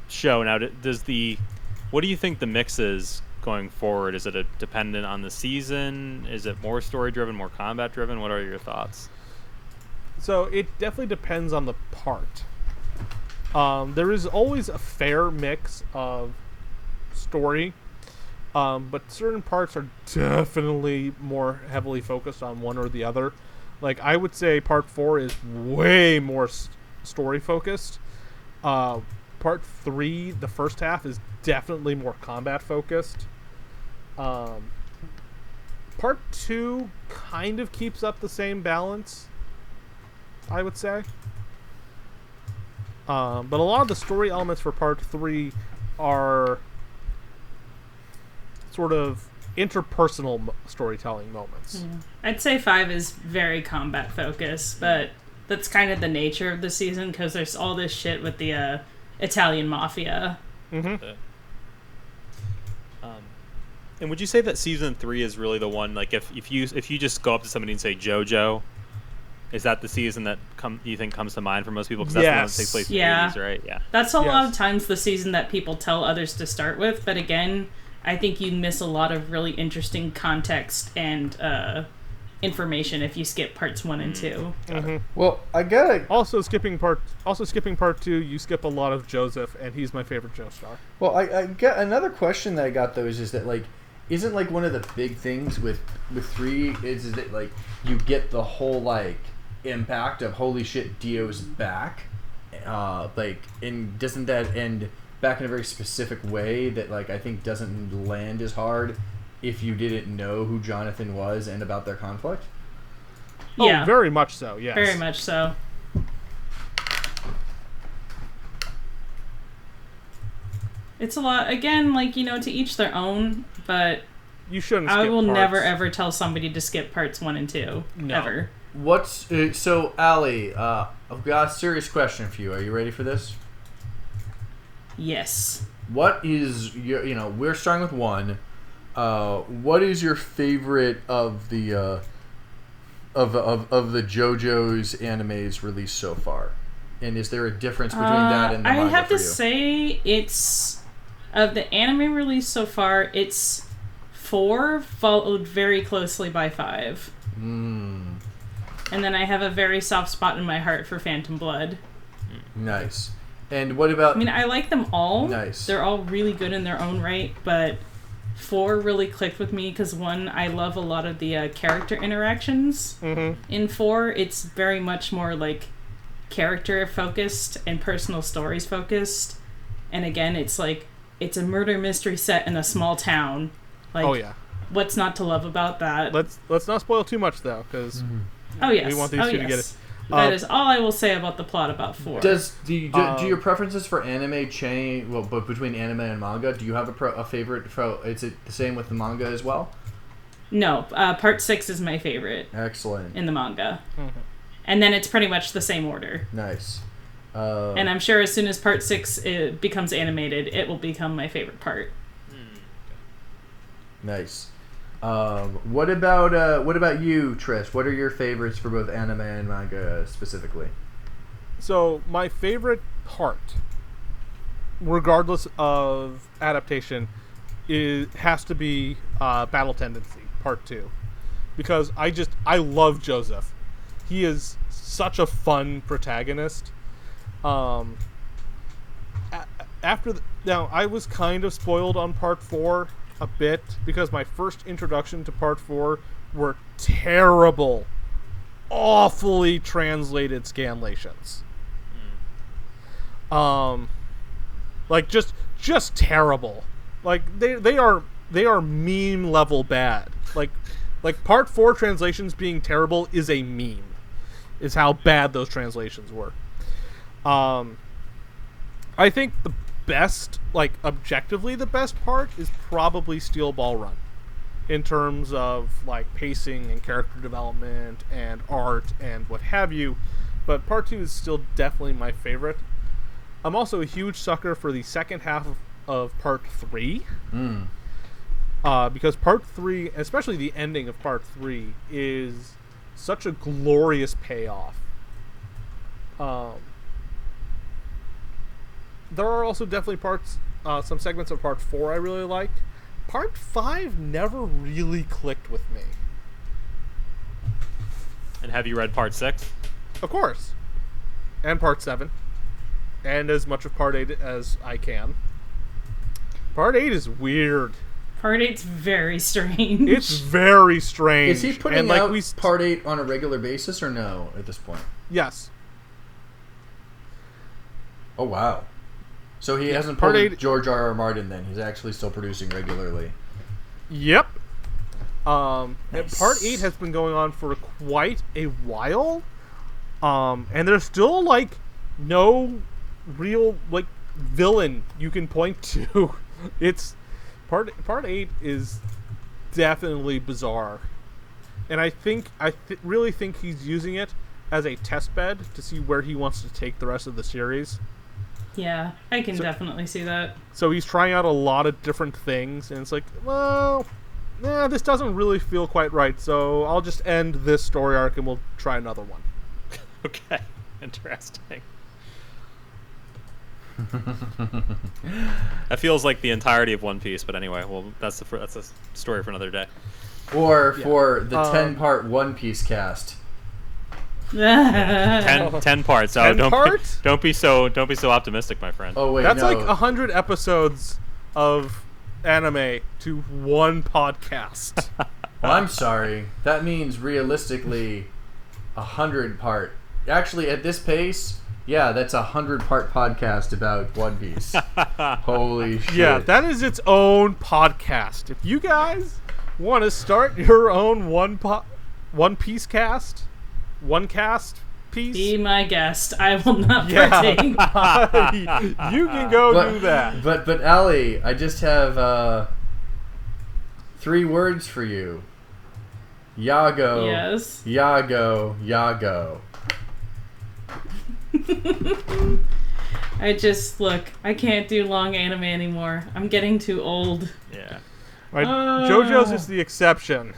show. Now, does the what do you think the mix is going forward? Is it a, dependent on the season? Is it more story driven, more combat driven? What are your thoughts? So it definitely depends on the part. Um, there is always a fair mix of story, um, but certain parts are definitely more heavily focused on one or the other. Like I would say, part four is way more s- story focused. Uh, part three, the first half, is definitely more combat focused. Um, part two kind of keeps up the same balance. I would say. Um, but a lot of the story elements for part three are sort of interpersonal mo- storytelling moments. I'd say five is very combat focused, but that's kind of the nature of the season because there's all this shit with the uh, Italian mafia. Mm-hmm. Um, and would you say that season three is really the one? Like, if, if you if you just go up to somebody and say JoJo, is that the season that come you think comes to mind for most people? Because that's the one that takes place in Yeah. the 80s, right? Yeah. That's a lot of times the season that people tell others to start with, but again, I think you miss a lot of really interesting context and uh, information if you skip parts one and two. Well, I gotta. Also skipping part also skipping part two, you skip a lot of Joseph and he's my favorite Joestar. Well, I, I get another question that I got though is, is that like, isn't like one of the big things with with three is, is that like you get the whole like impact of holy shit Dio's back, uh, like and doesn't that end back in a very specific way that like I think doesn't land as hard if you didn't know who Jonathan was and about their conflict. yeah, Oh, very much so, yes. very much so. It's a lot again, like you know, to each their own. But You shouldn't I skip will never ever tell somebody to skip parts one and two No. ever. What's uh, so, Ali? Uh, I've got a serious question for you. Are you ready for this? Yes. What is your? You know, we're starting with one. Uh, what is your favorite of the uh, of, of of the JoJo's animes released so far? And is there a difference between that and the Uh, I have to say it's of the anime released so far. It's four, followed very closely by five, Mm, and then I have a very soft spot in my heart for Phantom Blood. nice. And what about? I mean, I like them all. Nice. They're all really good in their own right, but four really clicked with me because one, I love a lot of the uh, character interactions. Mhm. In four, it's very much more like character focused and personal stories focused. And again, it's like it's a murder mystery set in a small town. Like, Oh yeah. what's not to love about that? Let's let's not spoil too much though, because oh yes, we want these oh, two to yes. get it. That Uh, is all I will say about the plot about four. Does do, you, do, Um, do your preferences for anime change? Well, but between anime and manga, do you have a, pro, a favorite? Pro, is it the same with the manga as well? no, uh, part six is my favorite Excellent, in the manga, Mhm. and then it's pretty much the same order. nice. Uh, And I'm sure as soon as part six uh, becomes animated, it will become my favorite part. Nice. Um, what about uh, what about you, Tris? What are your favorites for both anime and manga specifically? So my favorite part, regardless of adaptation, is has to be uh, Battle Tendency Part Two, because I just I love Joseph. He is such a fun protagonist. Um, a- after the, now, I was kind of spoiled on Part Four a bit because my first introduction to Part Four were terrible, awfully translated scanlations. Um like just just terrible. Like they they are they are meme level bad. Like like part 4 translations being terrible is a meme is how bad those translations were. Um i think the best like objectively the best part is probably steel ball run in terms of like pacing and character development and art and what have you. But part 2 is still definitely my favorite. I'm also a huge sucker for the second half of, of part three, Mm. uh, because part three, especially the ending of part three, is such a glorious payoff. Um, there are also definitely parts, uh, some segments of part four I really liked. Part five never really clicked with me. And have you read part six? Of course. And part 7. And as much of part 8 as I can. Part 8 is weird. Part eight's very [laughs] strange. It's very strange. Is he putting and like out we st- part eight on a regular basis or no at this point? Yes. Oh wow. So he hasn't part pulled eight- George R. R. Martin then. He's actually still producing regularly. Yep. Um, Nice. part 8 has been going on for quite a while. Um, and there's still like no real like villain you can point [laughs] to. it's part part 8 is definitely bizarre. And I think I th- really think he's using it as a test bed to see where he wants to take the rest of the series. Yeah, I can So- definitely see that. So he's trying out a lot of different things, and it's like, well, nah, this doesn't really feel quite right. So I'll just end this story arc, and we'll try another one. [laughs] Okay, interesting. [laughs] that feels like the entirety of One Piece, but anyway, well, that's the that's a story for another day. Or Yeah. for the Um, ten part One Piece cast. Ten, [laughs] ten parts. Oh, 10 don't parts? Be, [laughs] don't be so don't be so optimistic, my friend. Oh wait, That's no. like a hundred episodes of anime to one podcast. [laughs] Well, I'm sorry. That means realistically, a hundred part. Actually, at this pace, yeah, that's a hundred part podcast about One Piece. Holy shit! yeah, that is its own podcast. If you guys want to start your own one po- one piece cast, one cast piece, Be my guest. I will not [laughs] Yeah. partake. [laughs] you can go but, do that. But but Ali, I just have uh, three words for you. Yago. yes. Yago. Yago. [laughs] I just look. I can't do long anime anymore. I'm getting too old. Yeah. Right? Oh. JoJo's is the exception.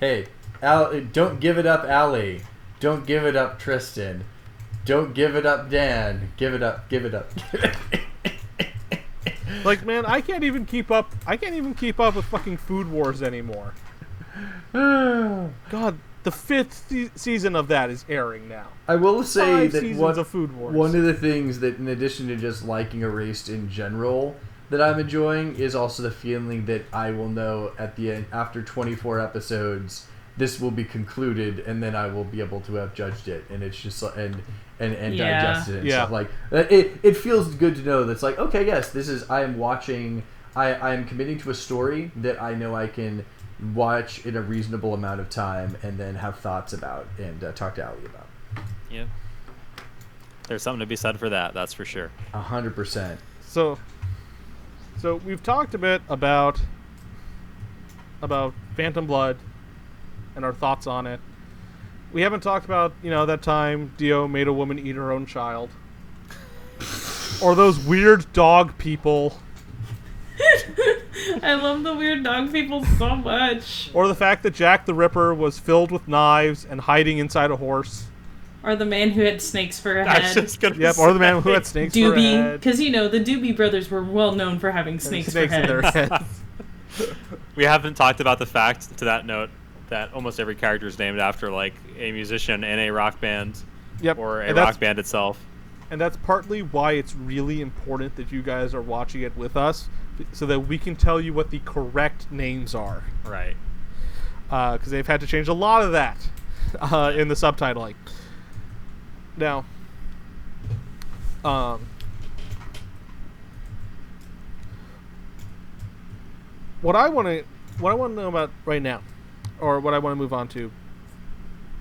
Hey, Al, don't give it up, Ali. Don't give it up, Tristan. Don't give it up, Dan. Give it up. Give it up. [laughs] Like, man, I can't even keep up. I can't even keep up with fucking Food Wars anymore. God, the fifth se- season of that is airing now. I will say Five that one, of Food Wars. one of the things that, in addition to just liking Erased in general, that I'm enjoying is also the feeling that I will know at the end, after 24 episodes, this will be concluded, and then I will be able to have judged it, and it's just like- and and and Yeah. digested it and Yeah. stuff like uh, it. It feels good to know that's like okay, yes, this is I am watching. I I am committing to a story that I know I can watch in a reasonable amount of time, and then have thoughts about and uh, talk to Ali about. Yeah. There's something to be said for that. That's for sure. A hundred percent. So, so we've talked a bit about about Phantom Blood and our thoughts on it. We haven't talked about you know that time Dio made a woman eat her own child, [laughs] or those weird dog people, [laughs] I love the weird dog people so much. or the fact that Jack the Ripper was filled with knives and hiding inside a horse. Or the man who had snakes for a was head. just gonna Yep, or the man who had snakes for a Doobie, head. because you know the Doobie brothers were well known for having snakes, snakes for in their heads. heads. [laughs] We haven't talked about the fact, to that note, that almost every character is named after like a musician in a rock band Yep, or a rock band itself. and that's partly why it's really important that you guys are watching it with us, so that we can tell you what the correct names are. Right. Because they've had to change a lot of that uh, in the subtitling. Now, um, what I want to what I want to know about right now, or what I want to move on to,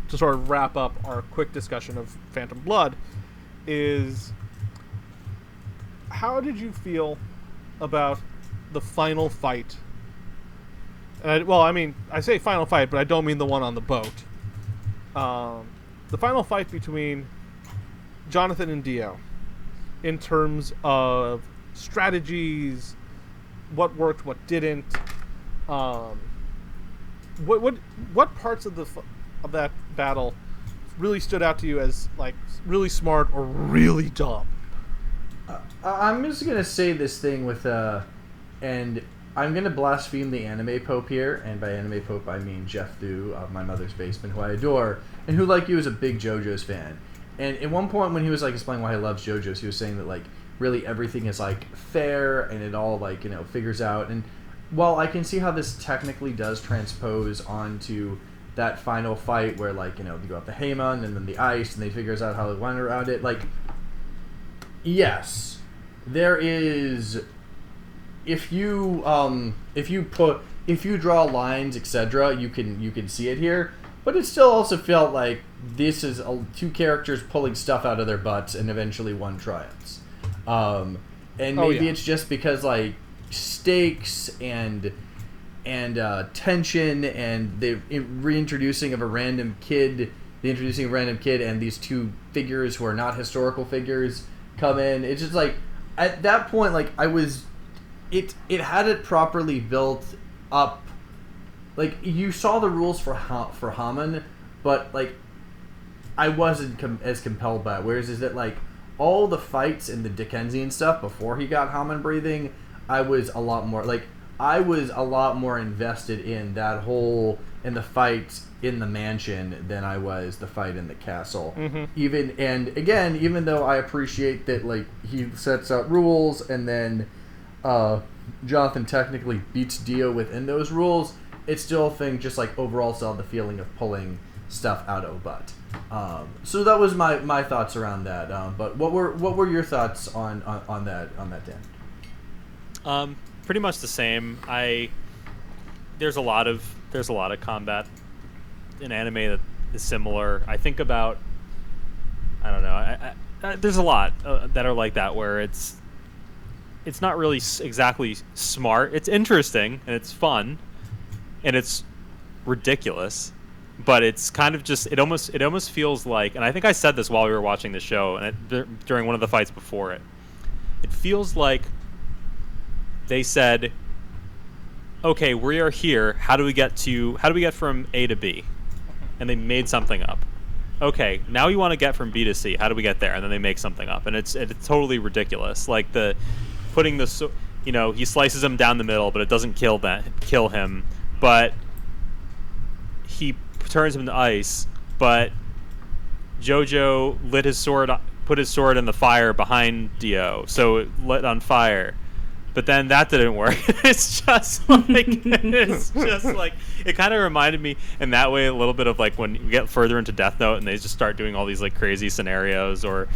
to sort of wrap up our quick discussion of Phantom Blood, is how did you feel about the final fight? I, well, I mean, I say final fight, but I don't mean the one on the boat. Um, the final fight between Jonathan and Dio, in terms of strategies, what worked, what didn't. Um, what what what parts of the of that battle really stood out to you as like really smart or really dumb? Uh, I'm just gonna say this thing with uh, and I'm gonna blaspheme the anime pope here, and by anime pope I mean Geoff Thew of My Mother's Basement, who I adore, and who like you is a big JoJo's fan. And at one point when he was like explaining why he loves JoJo's, he was saying that like really everything is like fair and it all like you know figures out. And while I can see how this technically does transpose onto that final fight where like you know you go up the Hamon and then the ice and they figures out how to run around it, like yes, there is. If you um, if you put if you draw lines etc. You can you can see it here, but it still also felt like this is a, two characters pulling stuff out of their butts and eventually one triumphs. Um, and Oh, maybe yeah. it's just because like stakes and and uh, tension and the reintroducing of a random kid, the introducing a random kid, and these two figures who are not historical figures come in. It's just like at that point, like I was, it it had it properly built up. Like you saw the rules for ha- for Hamon, but like I wasn't com- as compelled by it. Whereas is that like all the fights and the Dickensian stuff before he got Hamon breathing, I was a lot more like I was a lot more invested in that whole in the fight in the mansion than I was the fight in the castle. Mhm. Even and again, even though I appreciate that like he sets out rules and then uh, Jonathan technically beats Dio within those rules, it's still a thing. Just like overall, still the feeling of pulling stuff out of a butt. Um, so that was my, my thoughts around that. Um, but what were what were your thoughts on, on, on that on that Dan? Um, pretty much the same. I there's a lot of there's a lot of combat in anime that is similar. I think about I don't know. I, I, there's a lot uh, that are like that where it's it's not really s- exactly smart. It's interesting and it's fun and it's ridiculous, but it's kind of just it almost it almost feels like and I think I said this while we were watching the show and it, during one of the fights before it. It feels like they said, "Okay, we are here. How do we get to? How do we get from A to B?" And they made something up. Okay, now you want to get from B to C. How do we get there? And then they make something up, and it's it's totally ridiculous. Like the putting the you know he slices him down the middle, but it doesn't kill that kill him. But he turns him to ice. But Jojo lit his sword, put his sword in the fire behind Dio, so it lit on fire. But then that didn't work. [laughs] it's just [laughs] like it's just like it kind of reminded me in that way a little bit of like when you get further into Death Note and they just start doing all these like crazy scenarios or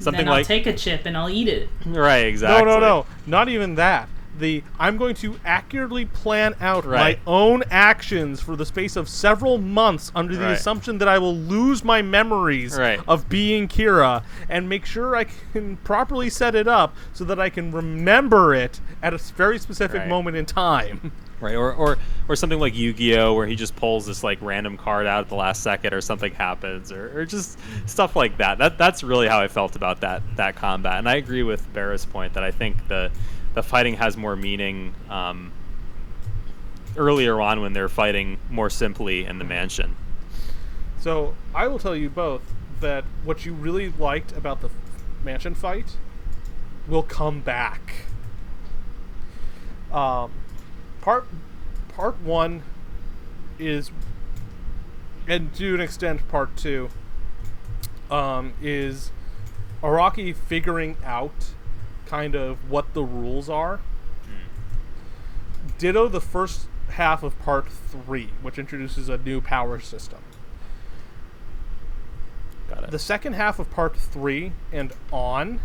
something like. then I'll like take a chip and I'll eat it. right exactly. No, no, no. Not even that. The I'm going to accurately plan out Right. my own actions for the space of several months under the Right. assumption that I will lose my memories Right. of being Kira and make sure I can properly set it up so that I can remember it at a very specific Right. moment in time. [laughs] Right, or, or or something like Yu-Gi-Oh, where he just pulls this like random card out at the last second, or something happens, or, or just stuff like that. That that's really how I felt about that that combat, and I agree with Bera's point that I think the the fighting has more meaning um, earlier on when they're fighting more simply in the mansion. So I will tell you both that what you really liked about the mansion fight will come back. Um, part part one is, and to an extent, part two um, is Araki figuring out kind of what the rules are. Ditto the first half of part three, which introduces a new power system. Got it. The second half of part three and on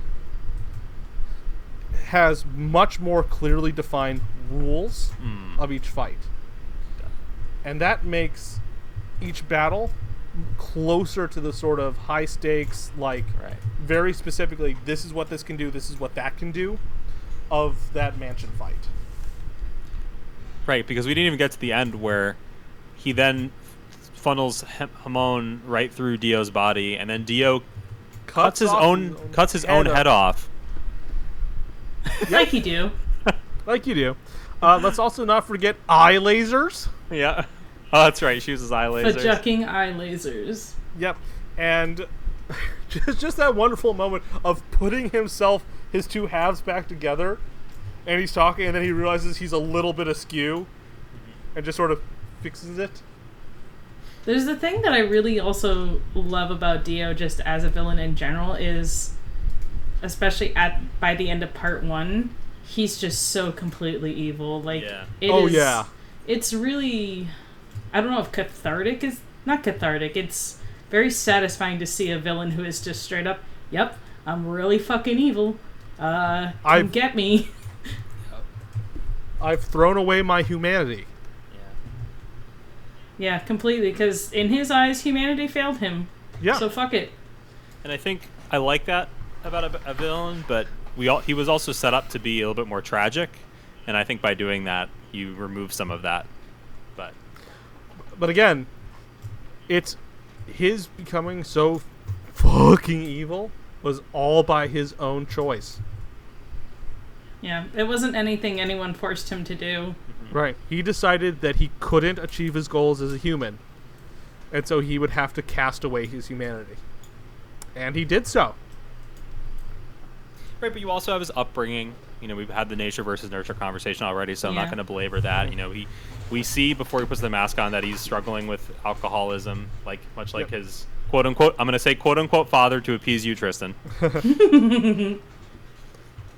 has much more clearly defined rules Mm. of each fight. And that makes each battle closer to the sort of high stakes, like Right. very specifically, this is what this can do, this is what that can do, of that mansion fight. Right, because we didn't even get to the end where he then funnels Ham- Hamon right through Dio's body, and then Dio cuts, his off own cuts his own head off. Like you do. like you do. Uh, let's also not forget eye lasers. [laughs] Yeah. Oh, that's right. She uses eye For lasers. jucking eye lasers. Yep. and [laughs] just just that wonderful moment of putting himself his two halves back together, and he's talking, and then he realizes he's a little bit askew, mm-hmm. and just sort of fixes it. There's the thing that I really also love about Dio just as a villain in general is especially at by the end of part 1, he's just so completely evil. Like Yeah. it Oh, is- yeah. It's really I don't know if cathartic is not cathartic. It's very satisfying to see a villain who is just straight up, "Yep, I'm really fucking evil. Uh, come I've- get me." [laughs] I've thrown away my humanity. yeah, completely because in his eyes humanity failed him. Yeah. So fuck it. And I think I like that about a, a villain, but we all, he was also set up to be a little bit more tragic, and I think by doing that, you remove some of that. But but again, it's his becoming so fucking evil was all by his own choice. Yeah, it wasn't anything anyone forced him to do. Mm-hmm. Right. He decided that he couldn't achieve his goals as a human, and so he would have to cast away his humanity. And he did so. right, but you also have his upbringing. You know, we've had the nature versus nurture conversation already, so I'm Yeah. not going to belabor that. You know, he we see before he puts the mask on that he's struggling with alcoholism, like much like Yep. his quote unquote. I'm going to say quote unquote father to appease you, Tristan. [laughs]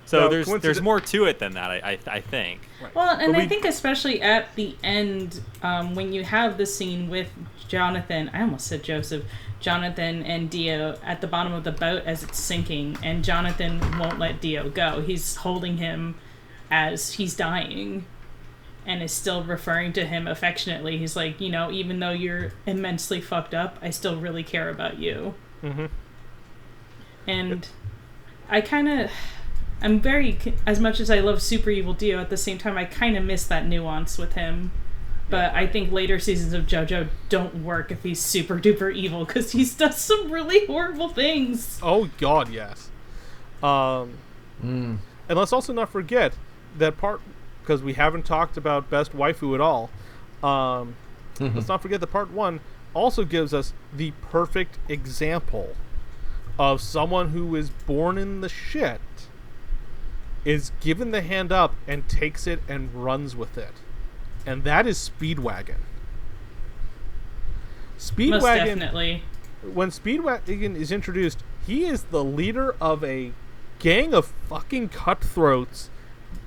so Now, there's there's more to it than that. I I, I think. Well, and But I think especially at the end, um, when you have the scene with Jonathan, I almost said Joseph, Jonathan and Dio at the bottom of the boat as it's sinking, and Jonathan won't let Dio go. He's holding him as he's dying and is still referring to him affectionately. He's like, you know, even though you're immensely fucked up, I still really care about you. Mhm. And I kind of, I'm very, as much as I love Super Evil Dio, at the same time, I kind of miss that nuance with him. But I think later seasons of JoJo don't work if he's super duper evil because he does some really horrible things. Oh God, yes. Um, Mm. and let's also not forget that part because we haven't talked about best waifu at all. Um, let's not forget that part one also gives us the perfect example of someone who is born in the shit is given the hand up and takes it and runs with it. And that is Speedwagon. Most Speedwagon definitely. when Speedwagon is introduced, he is the leader of a gang of fucking cutthroats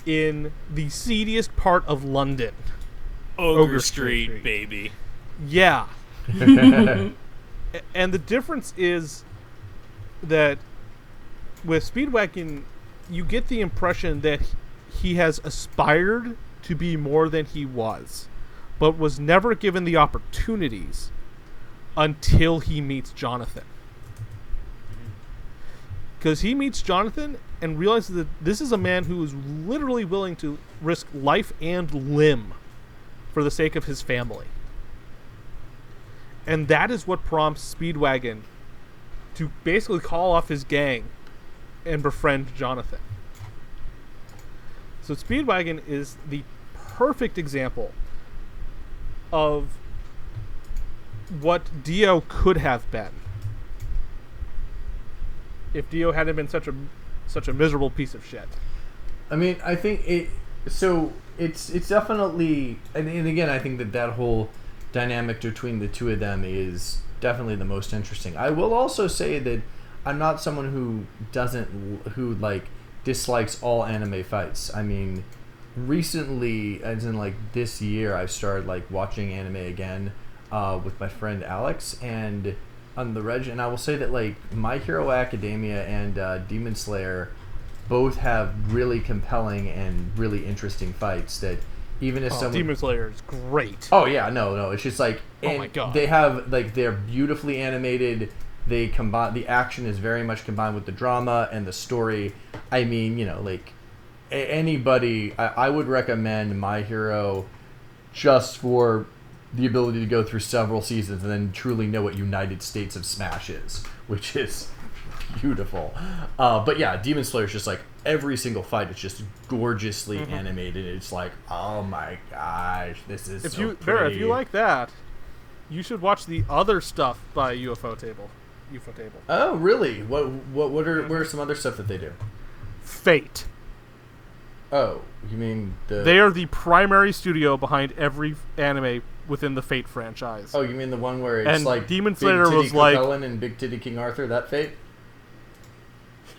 in the seediest part of London. Ogre, Ogre Street, Street. baby. Yeah. [laughs] And the difference is that with Speedwagon, you get the impression that he has aspired to be more than he was, but was never given the opportunities until he meets Jonathan. Because he meets Jonathan and realizes that this is a man who is literally willing to risk life and limb for the sake of his family. And that is what prompts Speedwagon to basically call off his gang and befriend Jonathan. So Speedwagon is the perfect example of what Dio could have been if Dio hadn't been such a such a miserable piece of shit. I mean, I think it. So it's it's definitely, and, and again, I think that that whole dynamic between the two of them is definitely the most interesting. I will also say that I'm not someone who doesn't who like dislikes all anime fights. I mean, recently, as in like this year, I've started like watching anime again uh, with my friend Alex and on the reg, and I will say that like My Hero Academia and uh, Demon Slayer both have really compelling and really interesting fights that even if Oh, someone Demon Slayer is great. Oh yeah, no, no. It's just like Oh my God. they have like they're beautifully animated. They combine the action is very much combined with the drama and the story. I mean, you know, like a- anybody, I, I would recommend My Hero just for the ability to go through several seasons and then truly know what United States of Smash is, which is beautiful. Uh, but yeah, Demon Slayer is just like every single fight is just gorgeously Mm-hmm. animated. It's like, oh my gosh, this is if so you Bera, if you like that, you should watch the other stuff by Ufotable. UFO table. Oh, really? What what what are what are some other stuff that they do? Fate. Oh, you mean the They are the primary studio behind every anime within the Fate franchise. Oh, you mean the one where it's And like Demon Big Slayer Titty was like- Cu Chulainn and Big Titty King Arthur? That fate?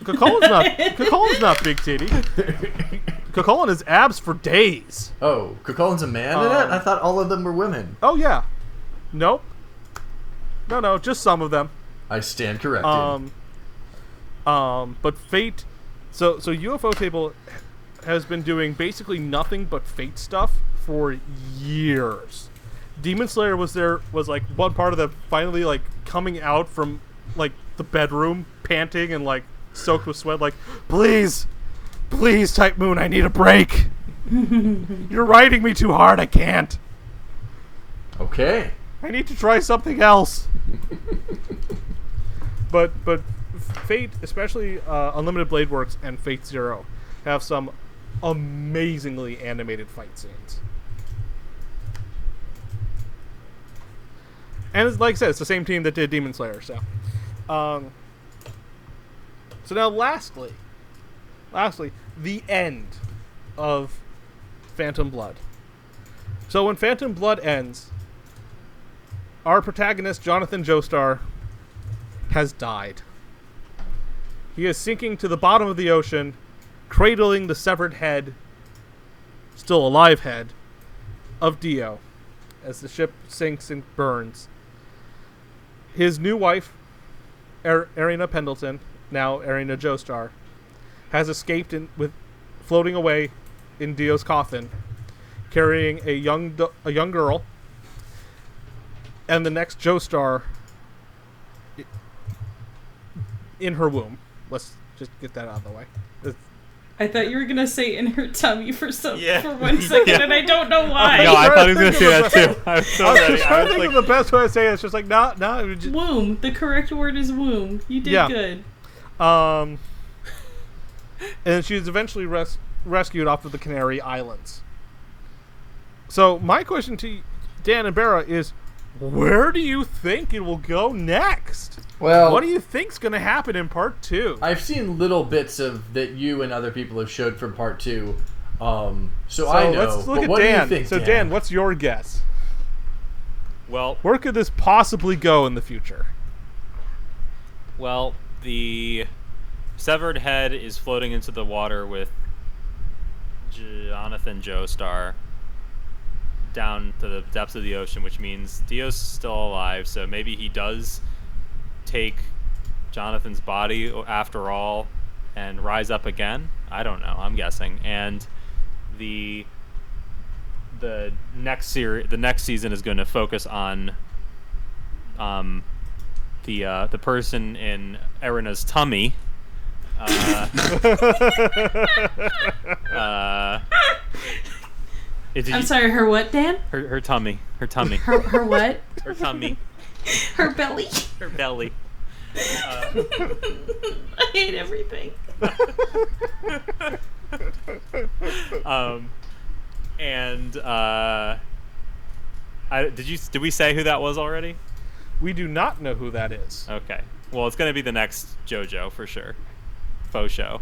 Cu Chulainn's not [laughs] Cu Chulainn's not big titty. Cu Chulainn has abs for days. oh, Cu Chulainn's a man in it? Um, I thought all of them were women. Oh yeah. Nope. No, no, just some of them. I stand corrected. Um, um, but Fate, so so Ufotable has been doing basically nothing but Fate stuff for years. Demon Slayer was there was like one part of the finally like coming out from like the bedroom, panting and like soaked with sweat, like please, please, Type Moon, I need a break. [laughs] You're riding me too hard. I can't. okay. I need to try something else. [laughs] but but Fate, especially uh, Unlimited Blade Works and Fate Zero, have some amazingly animated fight scenes. And like I said, it's the same team that did Demon Slayer. So, um, so now lastly, lastly, the end of Phantom Blood. So when Phantom Blood ends, our protagonist, Jonathan Joestar, has died. He is sinking to the bottom of the ocean, cradling the severed head, still alive head, of Dio as the ship sinks and burns. His new wife, er- Erina Pendleton, now Erina Joestar, has escaped in, with floating away in Dio's coffin, carrying a young do- a young girl and the next Joestar in her womb. Let's just get that out of the way. It's- I thought you were gonna say in her tummy for some Yeah. for one [laughs] second, Yeah. and I don't know [laughs] why. No, I thought he was gonna say that too. [laughs] I was so I was ready. just trying to think like, of the best way to say it. It's just like, no, no. it was just- womb. The correct word is womb. You did Yeah. good. Um, and she is eventually res- rescued off of the Canary Islands. So my question to Dan and Bera is, where do you think it will go next? Well, what do you think's going to happen in part two? I've seen little bits of that you and other people have showed from part two. Um, so, so I know. let's look but at what Dan. do you think, so Dan, what's your guess? well, Where could this possibly go in the future? well, the severed head is floating into the water with Jonathan Joestar down to the depths of the ocean, which means Dio's still alive. So maybe he does take Jonathan's body after all and rise up again. I don't know. I'm guessing. And the the next series, the next season is going to focus on um, the uh, the person in Erina's tummy. Uh, [laughs] [laughs] uh, it- did I'm you- sorry. Her what, Dan? Her, her tummy. Her tummy. Her her what? [laughs] her tummy. Her belly. Her belly. Uh, [laughs] I hate everything. [laughs] um, and uh, I, did you did we say who that was already? We do not know who that is. Okay. Well, it's gonna be the next JoJo for sure. Faux show.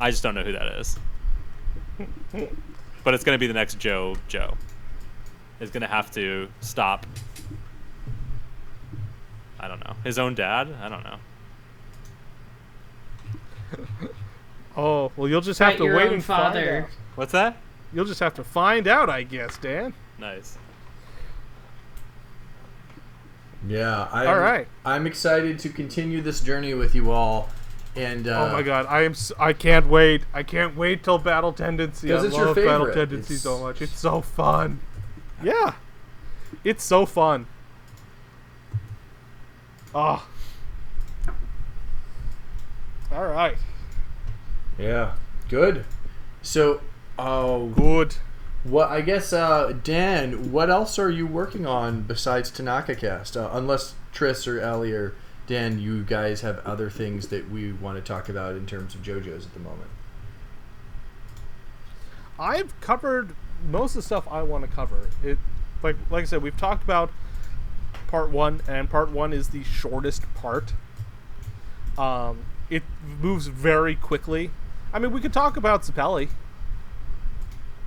I just don't know who that is. But it's gonna be the next Joe Joe. Is gonna have to stop. I don't know. His own dad? I don't know. [laughs] Oh, well, you'll just have Fight to wait and father. find out. What's that? You'll just have to find out, I guess, Dan. Nice. Yeah. I'm, All right. I'm excited to continue this journey with you all. And uh, oh my god, I am. S- I can't wait. I can't wait till Battle Tendency. I 'Cause it's your love Battle. Tendency It's- so much. It's so fun. Yeah, it's so fun. Oh. All right. Yeah. Good. So, oh, Good. what I guess, uh, Dan, what else are you working on besides Tanaka Cast? Uh, unless Tris or Ali or Dan, you guys have other things that we want to talk about in terms of JoJo's at the moment. I've covered most of the stuff I want to cover. It, like like I said, we've talked about part one, and part one is the shortest part. Um, it moves very quickly. I mean, we could talk about Zeppeli.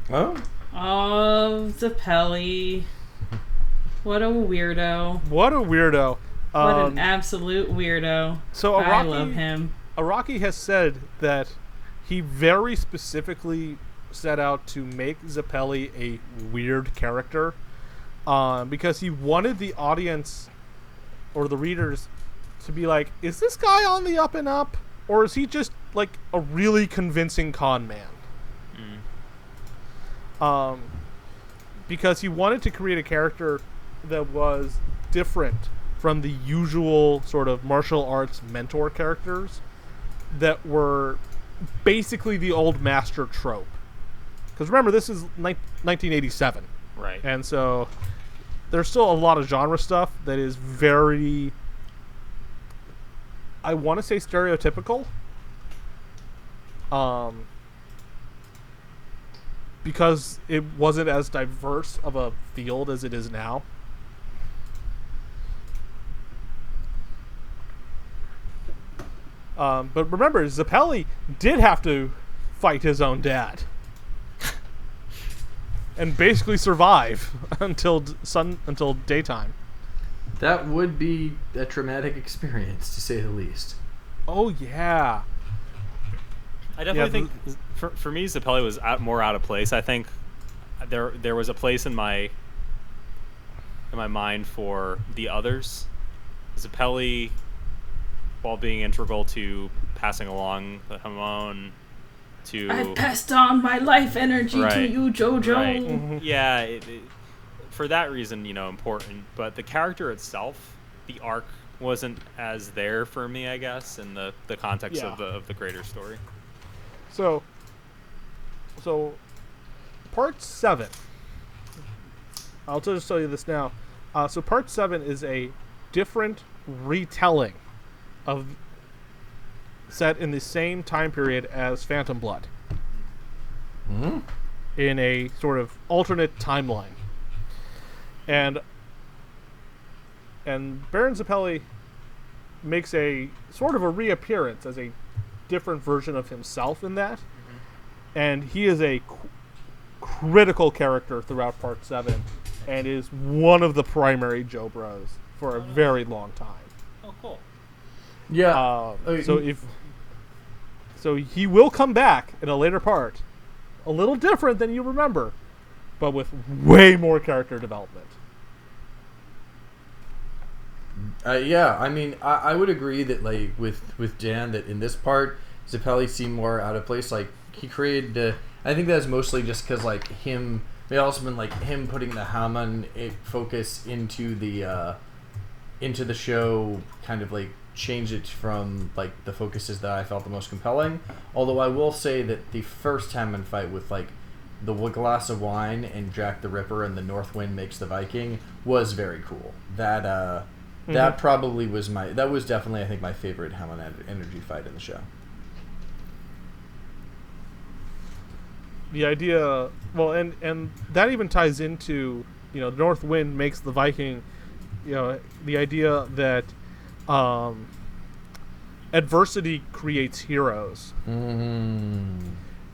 Oh, Oh, Zeppeli. [laughs] What a weirdo. What a weirdo! What Um, an absolute weirdo. so I love him. Araki has said that he very specifically set out to make Zeppeli a weird character um, because he wanted the audience or the readers to be like, is this guy on the up and up? Or is he just like a really convincing con man? Um, because he wanted to create a character that was different from the usual sort of martial arts mentor characters that were basically the old master trope. Because remember, this is ni- 1987, Right. and so there's still a lot of genre stuff that is very, I want to say stereotypical. Um, because it wasn't as diverse of a field as it is now. Um, but remember, Zeppeli did have to fight his own dad and basically survive [laughs] until sun until daytime. that would be a traumatic experience to say the least. Oh yeah, I definitely Yeah, think for, for me, Zeppeli was out, more out of place. I think there there was a place in my in my mind for the others. Zeppeli, while being integral to passing along the Hamon to I've passed on my life energy to you, Jojo. Right. Mhm. Yeah, it, it, for that reason, you know, important. But the character itself, the arc wasn't as there for me, I guess, in the, the context Yeah. of the of the greater story. So, so part seven. I'll just tell you this now. Uh, so part seven is a different retelling of set in the same time period as Phantom Blood Hmm? in a sort of alternate timeline. And and Baron Zeppeli makes a sort of a reappearance as a different version of himself in that. And he is a cr- critical character throughout part 7 and is one of the primary Joe Bros for a very long time. Cool. Yeah. Uh, Uh, so he- if so he will come back in a later part, a little different than you remember, but with way more character development. Uh, yeah, I mean, I, I would agree that like with with Dan that in this part, Zeppeli seemed more out of place. Like he created, uh, I think that's mostly just because like him. It also been like him putting the Hamon focus into the uh, into the show, kind of like changed it from like the focuses that I felt the most compelling. Although I will say that the first Hamon fight with like the glass of wine and Jack the Ripper and the North Wind makes the Viking was very cool. That uh, that probably was my that was definitely I think my favorite Hamon en- energy fight in the show. The idea, well, and and that even ties into you know the North Wind makes the Viking, you know, the idea that um, adversity creates heroes Mm.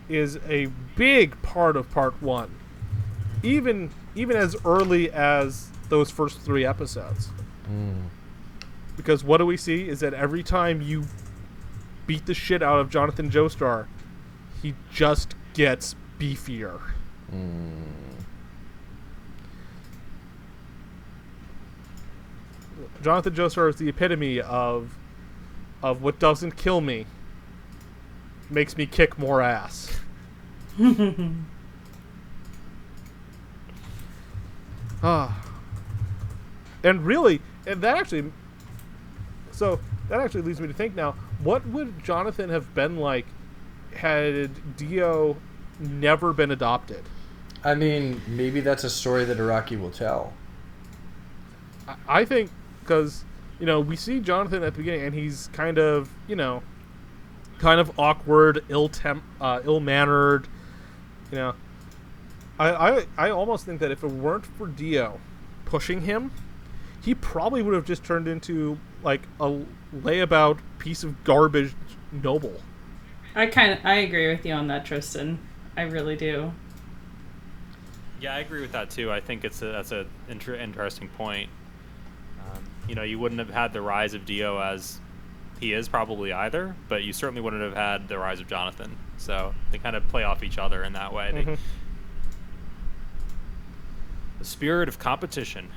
is a big part of part one. Even even as early as those first three episodes. Mm. Because what do we see is that every time you beat the shit out of Jonathan Joestar, he just gets beefier. Mm. Jonathan Joestar is the epitome of of what doesn't kill me makes me kick more ass. [laughs] Ah. And really, and that actually so that actually leads me to think now, what would Jonathan have been like had Dio never been adopted? I mean, maybe that's a story that Araki will tell. I- I think because you know we see Jonathan at the beginning, and he's kind of you know, kind of awkward, ill temp, uh, ill mannered. You know, I, I I almost think that if it weren't for Dio pushing him, he probably would have just turned into like a layabout piece of garbage noble. I kind of I agree with you on that, Tristan. I really do. Yeah, I agree with that too. I think it's a, that's a inter- interesting point. You know, you wouldn't have had the rise of Dio as he is probably either, but you certainly wouldn't have had the rise of Jonathan. So they kind of play off each other in that way. They- Mhm. the spirit of competition.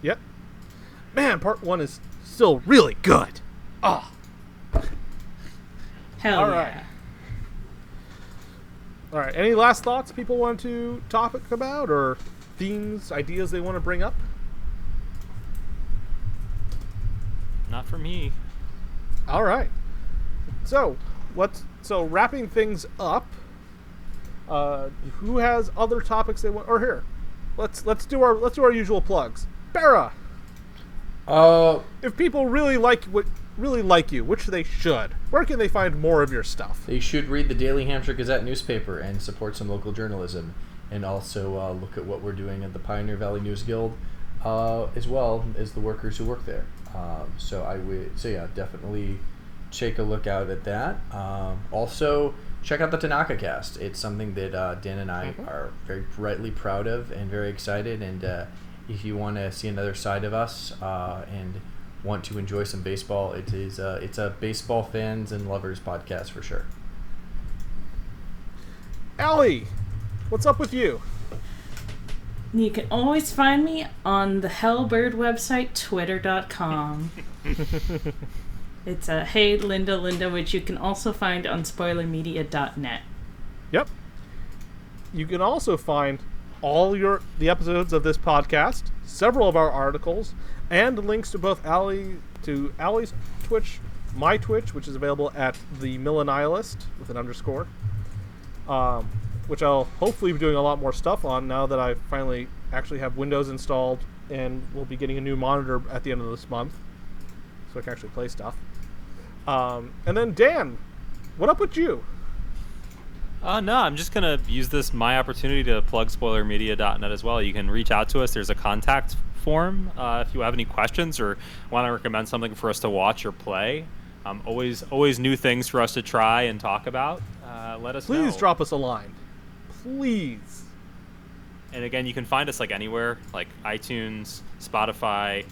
Yep. Man, part one is still really good. Ah. Hell All yeah. right. All right. Any last thoughts people want to topic about or themes, ideas they want to bring up? Not for me. All right. So, what's so wrapping things up? Uh, who has other topics they want? Or here, let's let's do our let's do our usual plugs. Bera, Uh, if people really like what really like you, which they should, where can they find more of your stuff? they should read the Daily Hampshire Gazette newspaper and support some local journalism, and also uh, look at what we're doing at the Pioneer Valley News Guild, uh, as well as the workers who work there. Um, so I would so yeah, definitely take a look out at that. Um, also, check out the Tanaka Cast. It's something that uh, Dan and I are very rightly proud of and very excited. And uh, if you want to see another side of us uh, and want to enjoy some baseball, it is uh, it's a baseball fans and lovers podcast for sure. Ali, what's up with you? You can always find me on the Hellbird website, twitter.com. [laughs] it's a Hey Linda Linda, which you can also find on spoilermedia.net. Yep. You can also find all your the episodes of this podcast, several of our articles, and links to both Ali to Ali's Twitch, my Twitch, which is available at the Millennialist with an underscore. Um, which I'll hopefully be doing a lot more stuff on now that I finally actually have Windows installed and we'll be getting a new monitor at the end of this month, so I can actually play stuff. Um, and then Dan, what up with you? Uh, no, I'm just gonna use this my opportunity to plug spoilermedia.net as well. You can reach out to us. There's a contact form uh, if you have any questions or want to recommend something for us to watch or play. Um, always, always new things for us to try and talk about. Uh, let us Please know. drop us a line. Please. And again, you can find us like anywhere, like iTunes, Spotify,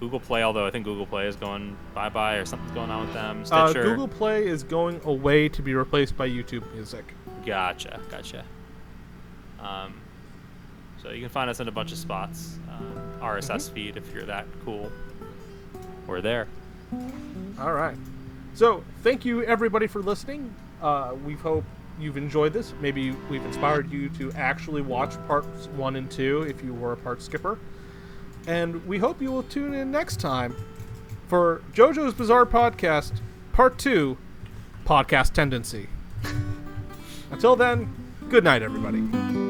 Google Play. Although I think Google Play is going bye bye or something's going on with them. Uh, Google Play is going away to be replaced by YouTube Music. Gotcha, gotcha. Um, so you can find us in a bunch of spots. Um, RSS feed if you're that cool. We're there. All right. So, thank you everybody for listening. Uh, we hope you've enjoyed this. Maybe we've inspired you to actually watch parts one and two if you were a part skipper. And we hope you will tune in next time for JoJo's Bizarre Podcast, Part 2 Podcast Tendency. [laughs] Until then, good night, everybody.